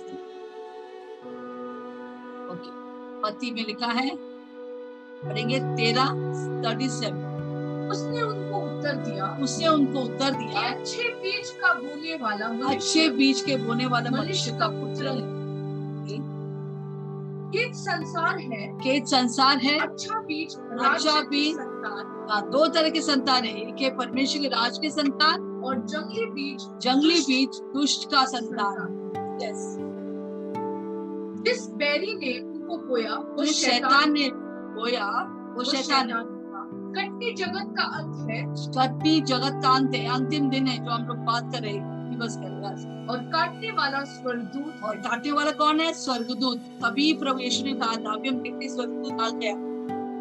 Speaker 3: में। ओके मत्ती में लिखा है पढ़ेंगे तेरह थर्टी सेवन
Speaker 4: उसने उनको उत्तर दिया
Speaker 3: उसने उनको उत्तर दिया
Speaker 4: अच्छे बीज का बोने वाला
Speaker 3: अच्छे बीज के बोने वाला
Speaker 4: मनुष्य का
Speaker 3: पुत्र है।
Speaker 4: ये संसार है।
Speaker 3: खेत संसार है।
Speaker 4: अच्छा बीज
Speaker 3: अच्छा बीज,
Speaker 4: संतान।
Speaker 3: हाँ, दो तरह के संतान है। एक है परमेश्वर के राज के संतान
Speaker 4: और जंगली बीज
Speaker 3: जंगली बीज दुष्ट का संतान। यस
Speaker 4: जिस बैरी ने उनको बोया वो
Speaker 3: शैतान ने बोया वो शैतान
Speaker 4: कटनी जगत का अंत है।
Speaker 3: कटनी जगत का अंत है अंतिम दिन है जो हम लोग बात कर रहे हैं दिवस कर रहे हैं
Speaker 4: और काटने वाला स्वर्गदूत
Speaker 3: और काटने वाला कौन है? स्वर्गदूत। तभी प्रभु यीशु ने कहा था अभी हम हैं स्वर्गदूत आ गया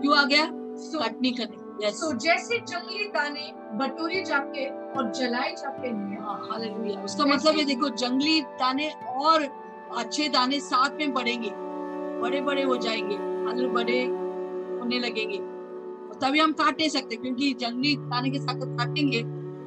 Speaker 3: क्यों आ गया
Speaker 4: सो
Speaker 3: कटनी करने यस
Speaker 4: तो जैसे जंगली दाने बटोरे जाके और जलाए जाते हैं।
Speaker 3: हालेलुया उसका मतलब है देखो जंगली दाने और अच्छे दाने साथ में बढ़ेंगे। बड़े बड़े हो जाएँगे हालेलुया बड़े होने लगेंगे। तभी हम काट नहीं सकते क्योंकि जंगली दाने के साथ काटेंगे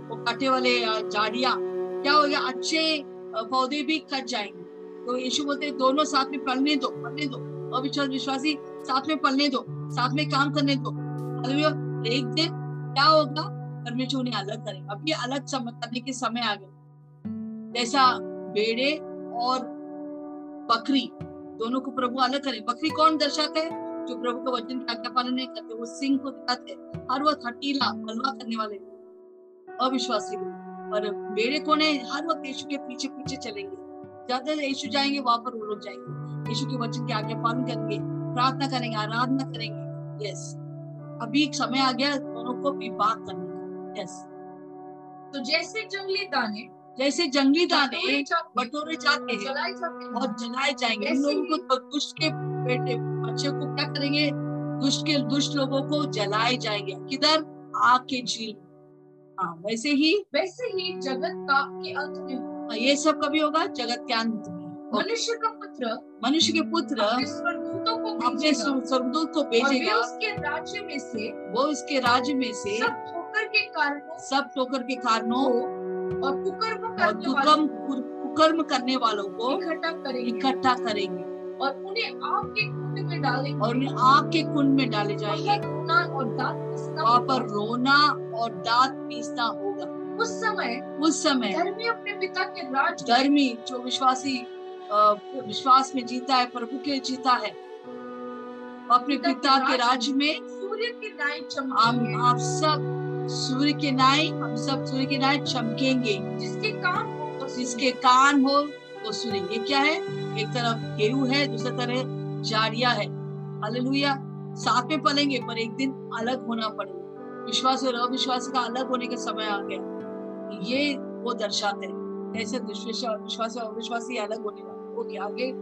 Speaker 3: वो काटे वाले झाड़ियाँ। क्या हो गया अच्छे पौधे भी कट जाएँगे। तो यीशु बोलते हैं, दोनों साथ में पढ़ने दो पढ़ने दो। अविश्वास विश्वासी साथ में पढ़ने दो साथ में काम करने दो। हालेलुया एक दिन क्या होगा? परमेश्वर उन्हें अलग करेगा। अब ये अलग करने के समय आ गए जैसा बेड़े और बकरी, दोनों को प्रभु अलग करे। बकरी कौन दर्शाते हैं? जो प्रभु का वचन की आज्ञा पालन नहीं करते, वो सिंह को दिखाते हर वक्त हटीला, बलवा करने वाले अविश्वासी और बेड़े कौन है? हर वक्त यीशु के पीछे पीछे चलेंगे। ज़्यादा यीशु जाएँगे, वहाँ पर वो लोग जाएँगे। यीशु के वचन की आज्ञा पालन करेंगे, प्रार्थना करेंगे, आराधना करेंगे। यस अभी एक समय आ गया दोनों को विवाह करने का। यस
Speaker 4: तो जैसे जंगली दाने
Speaker 3: जैसे जंगली दाने
Speaker 4: बटोरे जाते
Speaker 3: हैं। और जलाए जाएँगे। इन लोगों को तो दुष्ट के बेटे बच्चे को क्या करेंगे? दुष्ट के दुष्ट लोगों को जलाए जाएँगे। किधर? आग के झील हाँ वैसे ही
Speaker 4: वैसे ही जगत का के अंत में
Speaker 3: हाँ, ये सब कभी होगा? जगत के अंत में।
Speaker 4: मनुष्य का पुत्र
Speaker 3: मनुष्य के पुत्र
Speaker 4: को
Speaker 3: अपने स्वर्गदूत को भेजेगा।
Speaker 4: उसके राज्य में से
Speaker 3: वो इसके राज्य में से
Speaker 4: सब ठोकर के कारणों
Speaker 3: सब ठोकर के कारणों
Speaker 4: और कुकर्म करने वालों
Speaker 3: कुकर्म कुकर्म करने वालों
Speaker 4: को इकट्ठा करेंगे।
Speaker 3: इकट्ठा करेंगे।
Speaker 4: और उन्हें आग के कुंड में डालेंगे
Speaker 3: और उन्हें आग के कुंड में डाले जाएँगे।
Speaker 4: वहाँ रोना और दांत पिसना
Speaker 3: वहाँ। पर रोना और दांत पीसना होगा।
Speaker 4: उस समय
Speaker 3: उस समय
Speaker 4: धर्मी अपने पिता के राज
Speaker 3: धर्मी जो विश्वासी विश्वास में जीता है प्रभु के जीता है अपने पिता के राज्य में।
Speaker 4: सूर्य की नाई चमकेंगे
Speaker 3: आप सब सूर्य के नाई हम सब सूर्य के नाई चमकेंगे।
Speaker 4: जिसके कान हो
Speaker 3: जिसके कान हो वो सुने ये क्या है? एक तरफ़ गेहूँ है दूसरी तरफ़ जाड़िया है। हालेलुया साथ में पलेंगे पर एक दिन अलग होना पड़ेगा। विश्वास और अविश्वास का अलग होने का समय आ गया। ये वो दर्शाते हैं। दुष्विश्वास विश्वास और अविश्वासी अलग होने वाले। ओके आगे?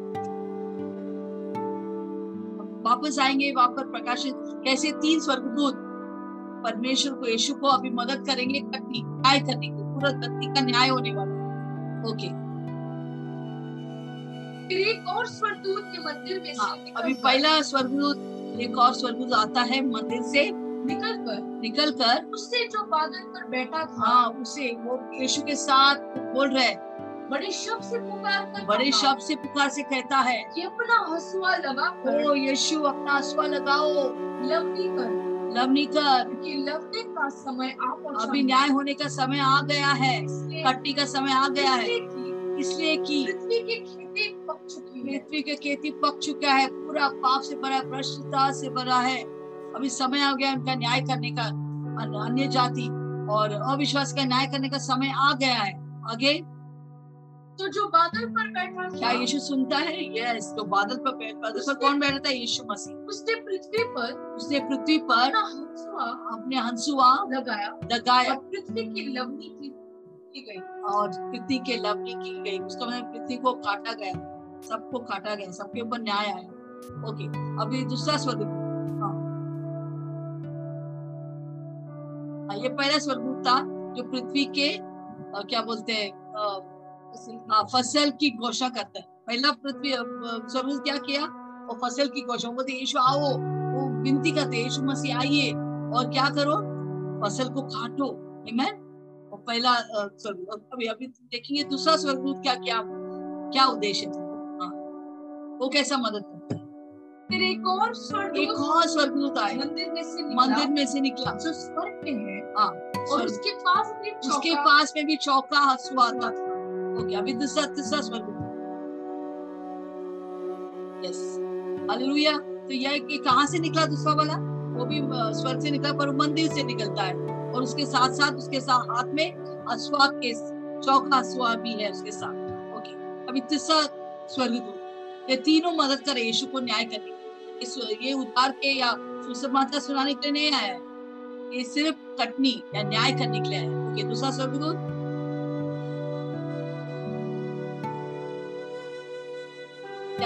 Speaker 3: वापस आएँगे वहाँ पर प्रकाशित कैसे तीन स्वर्गदूत परमेश्वर को यीशु को अभी मदद करेंगे कटनी न्याय करने की पूरा धरती का न्याय होने वाला ओके
Speaker 4: फिर एक और स्वर्गदूत ने मंदिर में
Speaker 3: हाँ अभी पहला स्वर्गदूत एक और स्वर्गदूत आता है मंदिर से।
Speaker 4: निकलकर
Speaker 3: निकल कर।
Speaker 4: उससे जो बादल पर बैठा था।
Speaker 3: हाँ उसे वो यीशु के साथ बोल रहे हैं
Speaker 4: बड़े शब्द से पुकार कर
Speaker 3: बड़े शब्द से पुकार से कहता है
Speaker 4: कि अपना हंसुआ लगा
Speaker 3: ओ यीशु अपना हंसुआ लगाओ।
Speaker 4: लवनी कर।
Speaker 3: लवनी कर।
Speaker 4: कि लवने का समय आ पहुँचा।
Speaker 3: अभी न्याय होने का समय आ गया है। कट्टी का समय आ गया है।
Speaker 4: इसलिए कि पृथ्वी की खेती पक चुकी है।
Speaker 3: पृथ्वी के खेती पक चुका है। पूरा पाप से भरा भ्रष्टता से भरा है। अभी समय आ गया उनका न्याय करने का। अन्य जाति और अविश्वास का न्याय करने का समय आ गया है। आगे
Speaker 4: तो जो बादल पर बैठा
Speaker 3: क्या यीशु सुनता है? यस तो बादल पर बैठ बादल पर कौन बैठा था? यीशु मसीह।
Speaker 4: उसने पृथ्वी पर
Speaker 3: उसने पृथ्वी पर
Speaker 4: अपना हंसुआ
Speaker 3: अपने हंसुआ
Speaker 4: लगाया।
Speaker 3: लगाया।
Speaker 4: पृथ्वी की लवनी की गई।
Speaker 3: और पृथ्वी के लवनी की गई। उसका मतलब पृथ्वी को काटा गया। सबको काटा गया। सबके ऊपर न्याय आया। ओके अभी दूसरा स्वर्गदूत हाँ। हाँ, ये पहला स्वर्गदूत था जो पृथ्वी के अ, क्या बोलते हैं हाँ, फ़सल की घोषणा करता है। पहला पृथ्वी स्वर्गदूत क्या किया? वो फ़सल की घोषणा। बोलते यीशु आओ वो विनती करते यीशु मसीह आइए और क्या करो? फ़सल को काटो। आमेन और पहला स्वर्गदूत अभी अभी देखेंगे दूसरा स्वर्गदूत क्या क्या? क्या उद्देश्य था? हाँ। वो कैसा मदद करता है?
Speaker 4: फिर एक और
Speaker 3: एक
Speaker 4: स्वर्गदूत
Speaker 3: और स्वर्गदूत आए
Speaker 4: मंदिर में से निकला।
Speaker 3: मंदिर में से निकला।
Speaker 4: जो स्वर्ग में है।
Speaker 3: हाँ
Speaker 4: और उसके पास भी
Speaker 3: उसके पास में भी चौका हंसुआ था ओके अभी दूसरा तीसरा स्वर्गदूत यस हालेलुया तो यह कहाँ से निकला दूसरा वाला? वो भी स्वर्ग से निकला, पर मंदिर से निकलता है। और उसके साथ साथ उसके साथ हाथ में हंसुआ के चौका हंसुआ भी है उसके साथ। ओके अभी तीसरा स्वर्गदूत ये तीनों मदद करे यीशु को न्याय करने। इस, ये उतार के या सुसमाचार सुनाने के लिए नहीं आया है। ये सिर्फ़ कटनी या न्याय करने के लिए आया है। ओके दूसरा स्वर्गदूत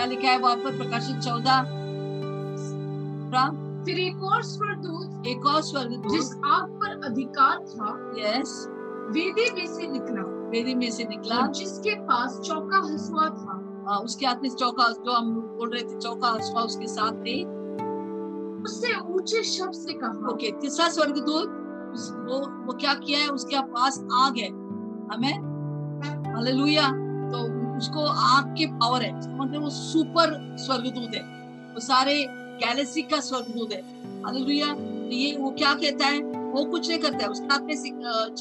Speaker 3: क्या लिखा है वहाँ पर प्रकाशित चौदह?
Speaker 4: फिर एक और स्वर्गदूत
Speaker 3: एक और
Speaker 4: जिस आग पर अधिकार था
Speaker 3: यस
Speaker 4: वेदी में से निकला।
Speaker 3: वेदी में से निकला।
Speaker 4: जिसके पास चौका हंसुआ था।
Speaker 3: आ, उसके हाथ में चौका जो हम बोल रहे थे चौका हंसुआ उसके साथ थे।
Speaker 4: उससे ऊँचे शब्द से कहा
Speaker 3: ओके okay, तीसरा स्वर्गदूत वो वो क्या किया है? उसके पास आग है हमें हालेलुया तो उसको आग के पावर है। मतलब वो सुपर स्वर्गदूत है। वो सारे गैलेक्सी का स्वर्गदूत है। हालेलुया तो ये वो क्या कहता है? वो कुछ नहीं करता है। उसके हाथ में अ,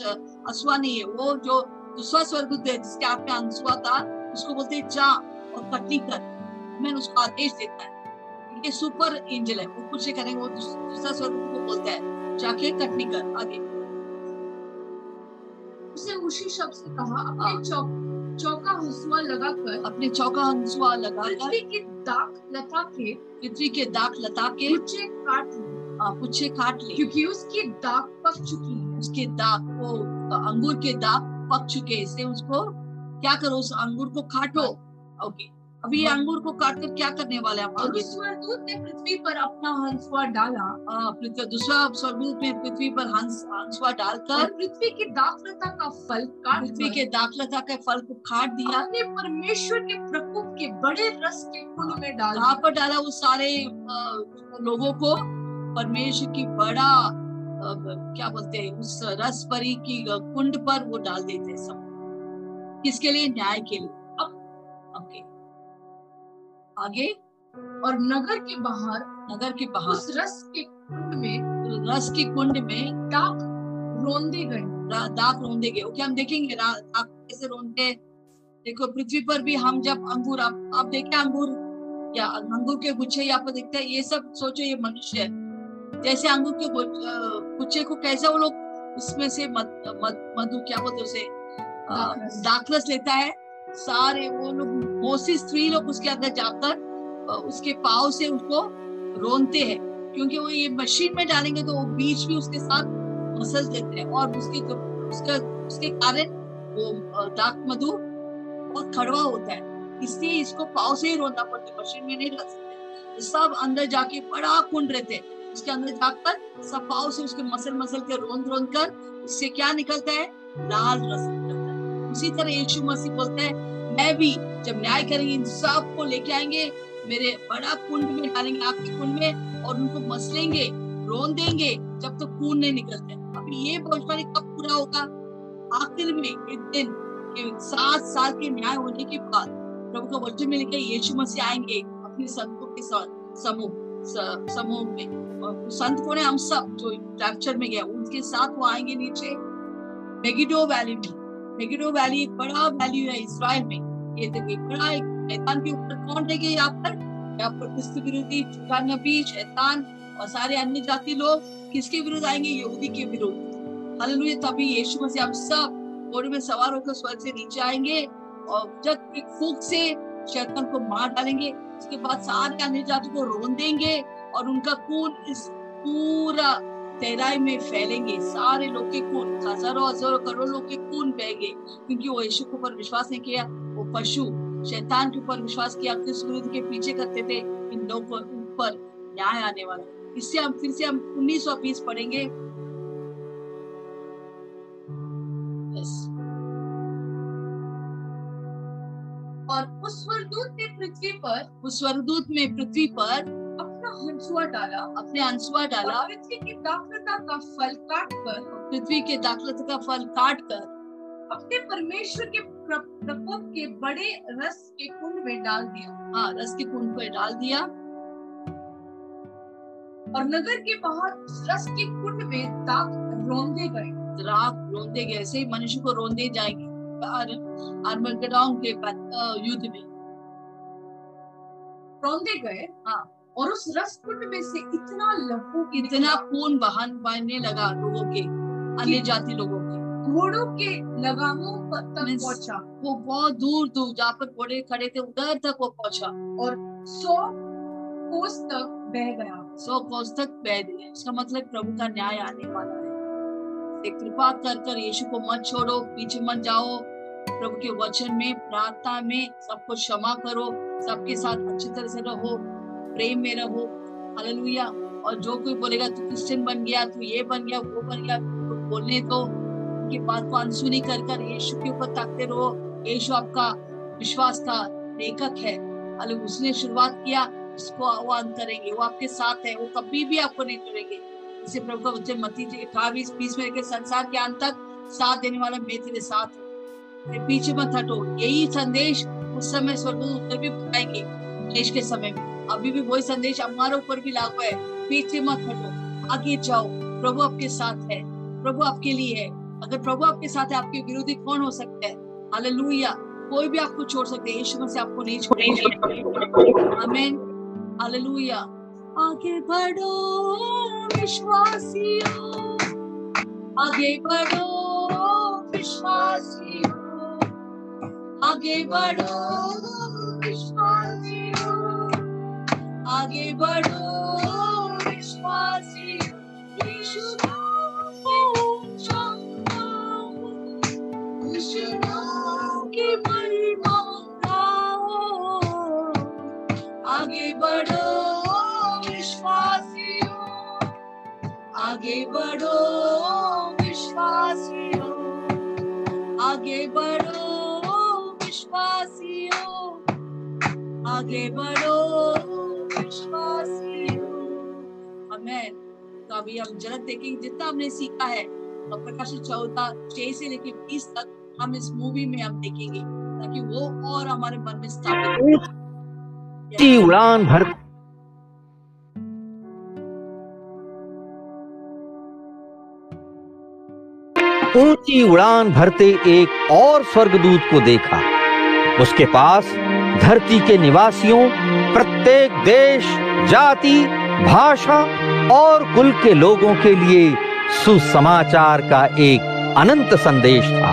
Speaker 3: हंसुआ नहीं है। वो जो दूसरा स्वर्गदूत है जिसके हाथ में हंसुआ था उसको बोलते हैं जा और कटनी कर। मैं उसको आदेश देता है। ये सुपर एंजल है। वो कुछ नहीं करेंगे। वो दूसरा स्वर्गदूत को बोलता है जाके कटनी कर आगे।
Speaker 4: उसने उसी शब्द से कहा
Speaker 3: हाँ।
Speaker 4: अपने चौक चौका हंसुआ लगाकर
Speaker 3: अपने चौका हंसुआ लगाकर
Speaker 4: की दाख लता के
Speaker 3: पृथ्वी के दाग लता के
Speaker 4: पुछे काट
Speaker 3: पुछे काट ले।
Speaker 4: क्योंकि उसकी दाग पक चुकी है।
Speaker 3: उसके दाग को अंगूर के दाग पक चुके इसे उसको क्या करो? उस अंगूर को काटो। ओके। अभी ये अंगूर को काट कर क्या करने वाले हैं हम
Speaker 4: और उस स्वर्गदूत ने पृथ्वी पर अपना हंसुआ डाला।
Speaker 3: दूसरा स्वर्गदूत में पृथ्वी पर हंस
Speaker 4: और
Speaker 3: डालकर
Speaker 4: पृथ्वी की दाख लता का फल काट
Speaker 3: पृथ्वी के दाग लता के फल को काट दिया।
Speaker 4: अपने परमेश्वर के प्रकोप के बड़े रस के कुंड में डाल
Speaker 3: कहाँ पर डाला वो सारे लोगों को? परमेश्वर की बड़ा क्या बोलते हैं उस रस परी की कुंड पर वो डाल देते सब। किसके लिए? न्याय के लिए। अब ओके आगे
Speaker 4: और नगर के बाहर
Speaker 3: नगर के बाहर।
Speaker 4: उस रस के कुंड में
Speaker 3: रस की कुंड में
Speaker 4: दाख रोंदे गए।
Speaker 3: दाग रोंदे गए। ओके हम देखेंगे रा- कैसे रोंदे। देखो पृथ्वी पर भी हम जब अंगूर आप आप देखें अंगूर या अंगूर के गुच्छे यहाँ पर दिखते हैं। ये सब सोचो ये मनुष्य है। जैसे अंगूर के गुच्छे को कैसे वो लोग उसमें से मद, मद, मधु क्या बोलते उसे।
Speaker 4: दाखरस
Speaker 3: लेता है। सारे वो लोग, मोसी स्त्री लोग उसके अंदर जाकर उसके पाव से उसको रोनते हैं। क्योंकि वो ये मशीन में डालेंगे तो वो बीज भी उसके साथ मसल देते हैं और उसके जो, उसका, उसके कारण वो दाक मधु बहुत कड़वा होता है। इसलिए इसको पाव से ही रोना पड़ता है मशीन में नहीं रख सकते। तो सब अंदर जाके बड़ा कुंड रहते हैं। उसके अंदर जाकर सब पाव से उसके मसल मसल के रोन रोन कर उससे क्या निकलता है? लाल रस। उसी तरह यीशु मसीह बोलते हैं, मैं भी जब न्याय करेंगे इन सबको लेके आएँगे, मेरे बड़ा कुंड में डालेंगे आपके कुंड में और उनको मसलेंगे, रोन देंगे, जब तक खून नहीं निकलते अभी ये भविष्यवाणी कब पूरा होगा? आखिर में एक दिन सात साल के न्याय होने के बाद प्रभु का वचन में लिखा यीशु मसीह आएँगे अपने संतों के साथ, समूह समूह में। और संत कौन है? हम सब जो कैप्चर में गया उनके साथ वो आएँगे नीचे। मेगिडो वैली में। मेगिडो वैली एक बड़ा वैली है इसराइल में। ये देखिए बड़ा एक मैदान के ऊपर कौन रहेंगे यहाँ पर? यहाँ पर क्रिस्त विरोधी झूठा नबी शैतान और सारे अन्य जाति लोग किसके विरुद्ध आएँगे? यहूदी के विरुद्ध। हालेलुया, तभी यीशु मसीह हम सब घोड़े में सवार होकर स्वर्ग से नीचे आएँगे और जब एक फूक से शैतान को मार डालेंगे, उसके बाद सारे अन्य जाति को रोन देंगे और उनका खून इस पूरा तेराई में फैलेंगे। सारे लोग के खून, हज़ारों हज़ारों करोड़ लोग के खून बहेंगे क्योंकि वो यीशु के ऊपर विश्वास नहीं किया, वो पशु, शैतान के ऊपर विश्वास किया किस विरुद्ध के पीछे करते थे, इन लोगों के ऊपर न्याय आने वाला इससे हम, फिर से हम उन्नीस सौ बीस पढ़ेंगे।
Speaker 4: और उस स्वरदूत ने पृथ्वी पर,
Speaker 3: उस स्वरदूत में पृथ्वी पर
Speaker 4: अपना हंसुआ डाला
Speaker 3: अपने हंसुआ डाला।
Speaker 4: पृथ्वी की दाखलता का फल काट कर
Speaker 3: पृथ्वी के दाखलता का फल काट कर।
Speaker 4: अपने परमेश्वर के प्रकोप के बड़े रस के कुंड में डाल दिया।
Speaker 3: हाँ रस के कुंड में डाल दिया।
Speaker 4: और नगर के बाहर रस के कुंड में दाग रोंदे गए।
Speaker 3: राग रोंदे गए ऐसे ही मनुष्य को रोंदे जाएँगे। आर्मगेडोन के युद्ध में।
Speaker 4: रोंदे गए?
Speaker 3: हाँ।
Speaker 4: और उस रस कुंड में से इतना लहू
Speaker 3: इतना खून बहन बहने लगा लोगों के अन्य जाति लोगों के।
Speaker 4: घोड़ों के लगामों तक पहुँचा।
Speaker 3: वो बहुत दूर दूर जहाँ पर घोड़े खड़े थे उधर तक वो पहुँचा।
Speaker 4: और सौ कोस तक बह गया।
Speaker 3: सौ कोस तक बह गया। इसका मतलब प्रभु का न्याय आने वाला है। कृपा कर कर यीशु को मत छोड़ो पीछे मत जाओ। प्रभु के वचन में प्रार्थना में सबको क्षमा करो। सबके साथ अच्छी तरह से रहो। प्रेम में रहो। हालेलुया और जो कोई बोलेगा, तू क्रिश्चियन बन गया, तू ये बन गया, वो बन गया तो बोलने तो की बात को अनसुनी कर कर यीशु के ऊपर ताकते रहो। यीशु आपका विश्वास का लेखक है। अल, उसने शुरुआत किया, उसको अंत करेंगे। वो आपके साथ है, वो कभी भी आपको नहीं छोड़ेंगे। इसे प्रभु का वचन मती अठावीस बीस में के संसार के अंत तक साथ देने वाला मैं तेरे साथ हूँ। पीछे मत हटो। यही संदेश उस समय स्वर्ग उत्तर भी बताएँगे। देश के समय में। अभी भी वही संदेश हमारे ऊपर भी लागू है। पीछे मत हटो। आगे जाओ। प्रभु आपके साथ है। प्रभु आपके लिए है। अगर प्रभु आपके साथ है, आपके विरोधी कौन हो सकता है? हालेलुया। कोई भी आपको छोड़ सकते यीशु मसीह आपको नहीं छोड़ेंगे आमीन हालेलुया आगे बढ़ो, विश्वासियों। आगे बढ़ो, विश्वासियों। आगे बढ़ो, विश्वासियों। आगे बढ़ो विश्वासियों यीशु आगे बढ़ो विश्वासियों आगे बढ़ो विश्वासियों आगे बढ़ो विश्वासियों आगे बढ़ो। तो अभी हम जन्नत देखेंगे, जितना हमने सीखा है छह से बीस तक हम इस मूवी में हम देखेंगे, ताकि वो और हमारे मन में स्थापित
Speaker 5: उड़ान भर ऊँची उड़ान भरते एक और स्वर्गदूत को देखा। उसके पास धरती के निवासियों प्रत्येक देश जाति भाषा और कुल के लोगों के लिए सुसमाचार का एक अनंत संदेश था।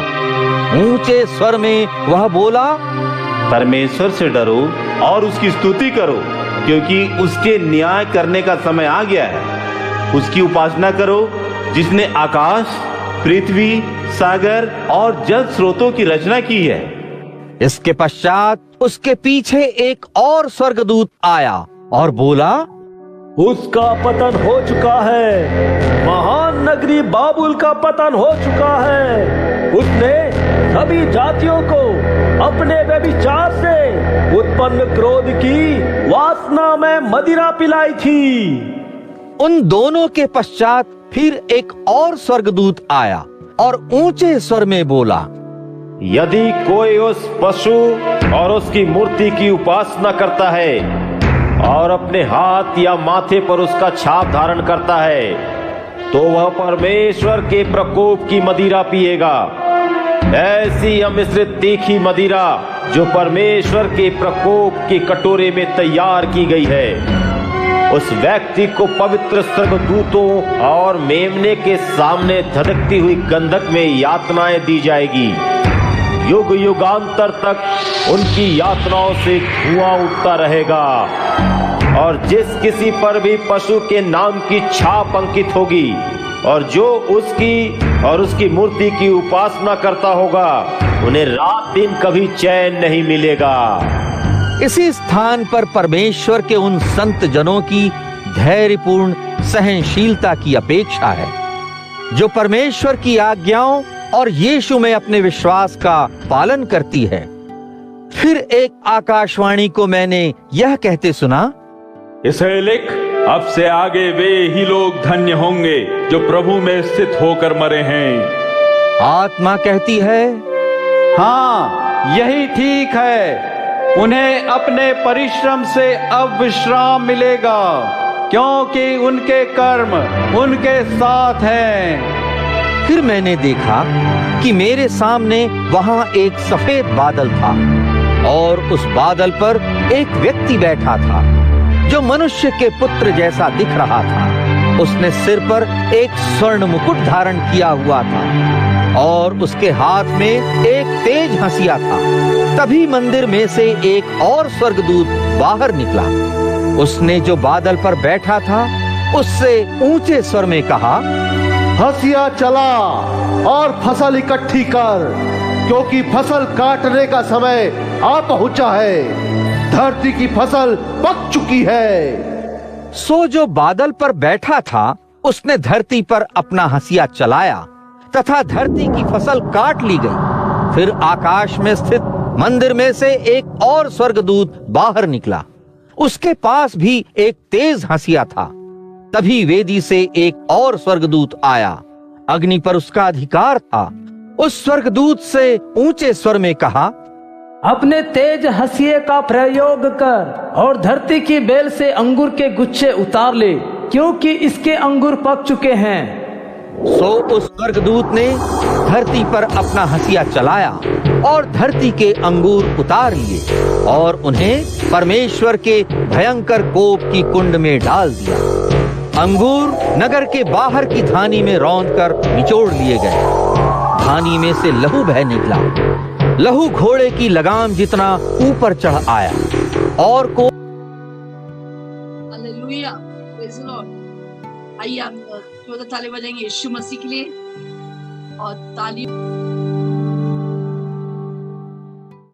Speaker 5: ऊँचे स्वर में वह बोला
Speaker 6: परमेश्वर से डरो और उसकी स्तुति करो क्योंकि उसके न्याय करने का समय आ गया है। उसकी उपासना करो जिसने आकाश पृथ्वी सागर और जल स्रोतों की रचना की है।
Speaker 5: इसके पश्चात उसके पीछे एक और स्वर्गदूत आया और बोला
Speaker 7: उसका पतन हो चुका है। महान नगरी बाबुल का पतन हो चुका है। उसने सभी जातियों को अपने व्यभिचार से उत्पन्न क्रोध की वासना में मदिरा पिलाई थी।
Speaker 5: उन दोनों के पश्चात फिर एक और स्वर्गदूत आया और ऊँचे स्वर में बोला
Speaker 6: यदि कोई उस पशु और उसकी मूर्ति की उपासना करता है और अपने हाथ या माथे पर उसका छाप धारण करता है तो वह परमेश्वर के प्रकोप की मदिरा पिएगा। ऐसी अमिश्रित तीखी मदिरा जो परमेश्वर के प्रकोप के कटोरे में तैयार की गई है, उस व्यक्ति को पवित्र स्वर्गदूतों और मेमने के सामने धधकती हुई गंधक में यातनाएँ दी जाएगी। युग युगांतर तक उनकी यातनाओं से धुआँ उठता रहेगा। और जिस किसी पर भी पशु के नाम की छाप अंकित होगी, और जो उसकी और उसकी मूर्ति की उपासना करता होगा, उन्हें रात दिन कभी चैन नहीं मिलेगा।
Speaker 5: इसी स्थान पर परमेश्वर के उन संत जनों की धैर्यपूर्ण, सहनशीलता की अपेक्षा है, जो परमेश्वर की आज्ञाओं और यीशु में अपने विश्वास का पालन करती है। फिर एक आकाशवाणी को मैंने यह कहते सुना
Speaker 7: इसे लिख अब से आगे वे ही लोग धन्य होंगे जो प्रभु में स्थित होकर मरे हैं।
Speaker 5: आत्मा कहती है
Speaker 8: हाँ यही ठीक है। उन्हें अपने परिश्रम से अब विश्राम मिलेगा क्योंकि उनके कर्म उनके साथ हैं।
Speaker 5: फिर मैंने देखा कि मेरे सामने वहाँ एक सफ़ेद बादल था और उस बादल पर एक व्यक्ति बैठा था, जो मनुष्य के पुत्र जैसा दिख रहा था। उसने सिर पर एक स्वर्ण मुकुट धारण किया हुआ था और उसके हाथ में एक तेज हंसिया था। तभी मंदिर में से एक और स्वर्गदूत बाहर निकला। उसने जो बादल पर बैठा था, उससे ऊँचे स्वर में कहा
Speaker 9: हसिया चला और फ़सल इकट्ठी कर, क्योंकि फ़सल काटने का समय आ पहुँचा है। धरती की फ़सल पक चुकी है।
Speaker 5: सो जो बादल पर बैठा था, उसने धरती पर अपना हसिया चलाया, तथा धरती की फ़सल काट ली गई। फिर आकाश में स्थित मंदिर में से एक और स्वर्गदूत बाहर निकला। उसके पास भी एक तेज हंसिया था। तभी वेदी से एक और स्वर्गदूत आया। अग्नि पर उसका अधिकार था। उस स्वर्गदूत से ऊँचे स्वर में कहा
Speaker 10: अपने तेज हंसिए का प्रयोग कर और धरती की बेल से अंगूर के गुच्छे उतार ले क्योंकि इसके अंगूर पक चुके हैं।
Speaker 5: सो उस स्वर्गदूत ने धरती पर अपना हसिया चलाया और धरती के अंगूर उतार लिए और उन्हें परमेश्वर के भयंकर कोप की कुंड में डाल दिया। अंगूर नगर के बाहर की धानी में रौंद कर निचोड़ लिए गए। धानी में से लहू बह निकला। लहू घोड़े की लगाम जितना ऊपर चढ़ आया। और को
Speaker 3: आइए आप जोरदार ताली बजाएँगे यीशु मसीह के लिए। और ताली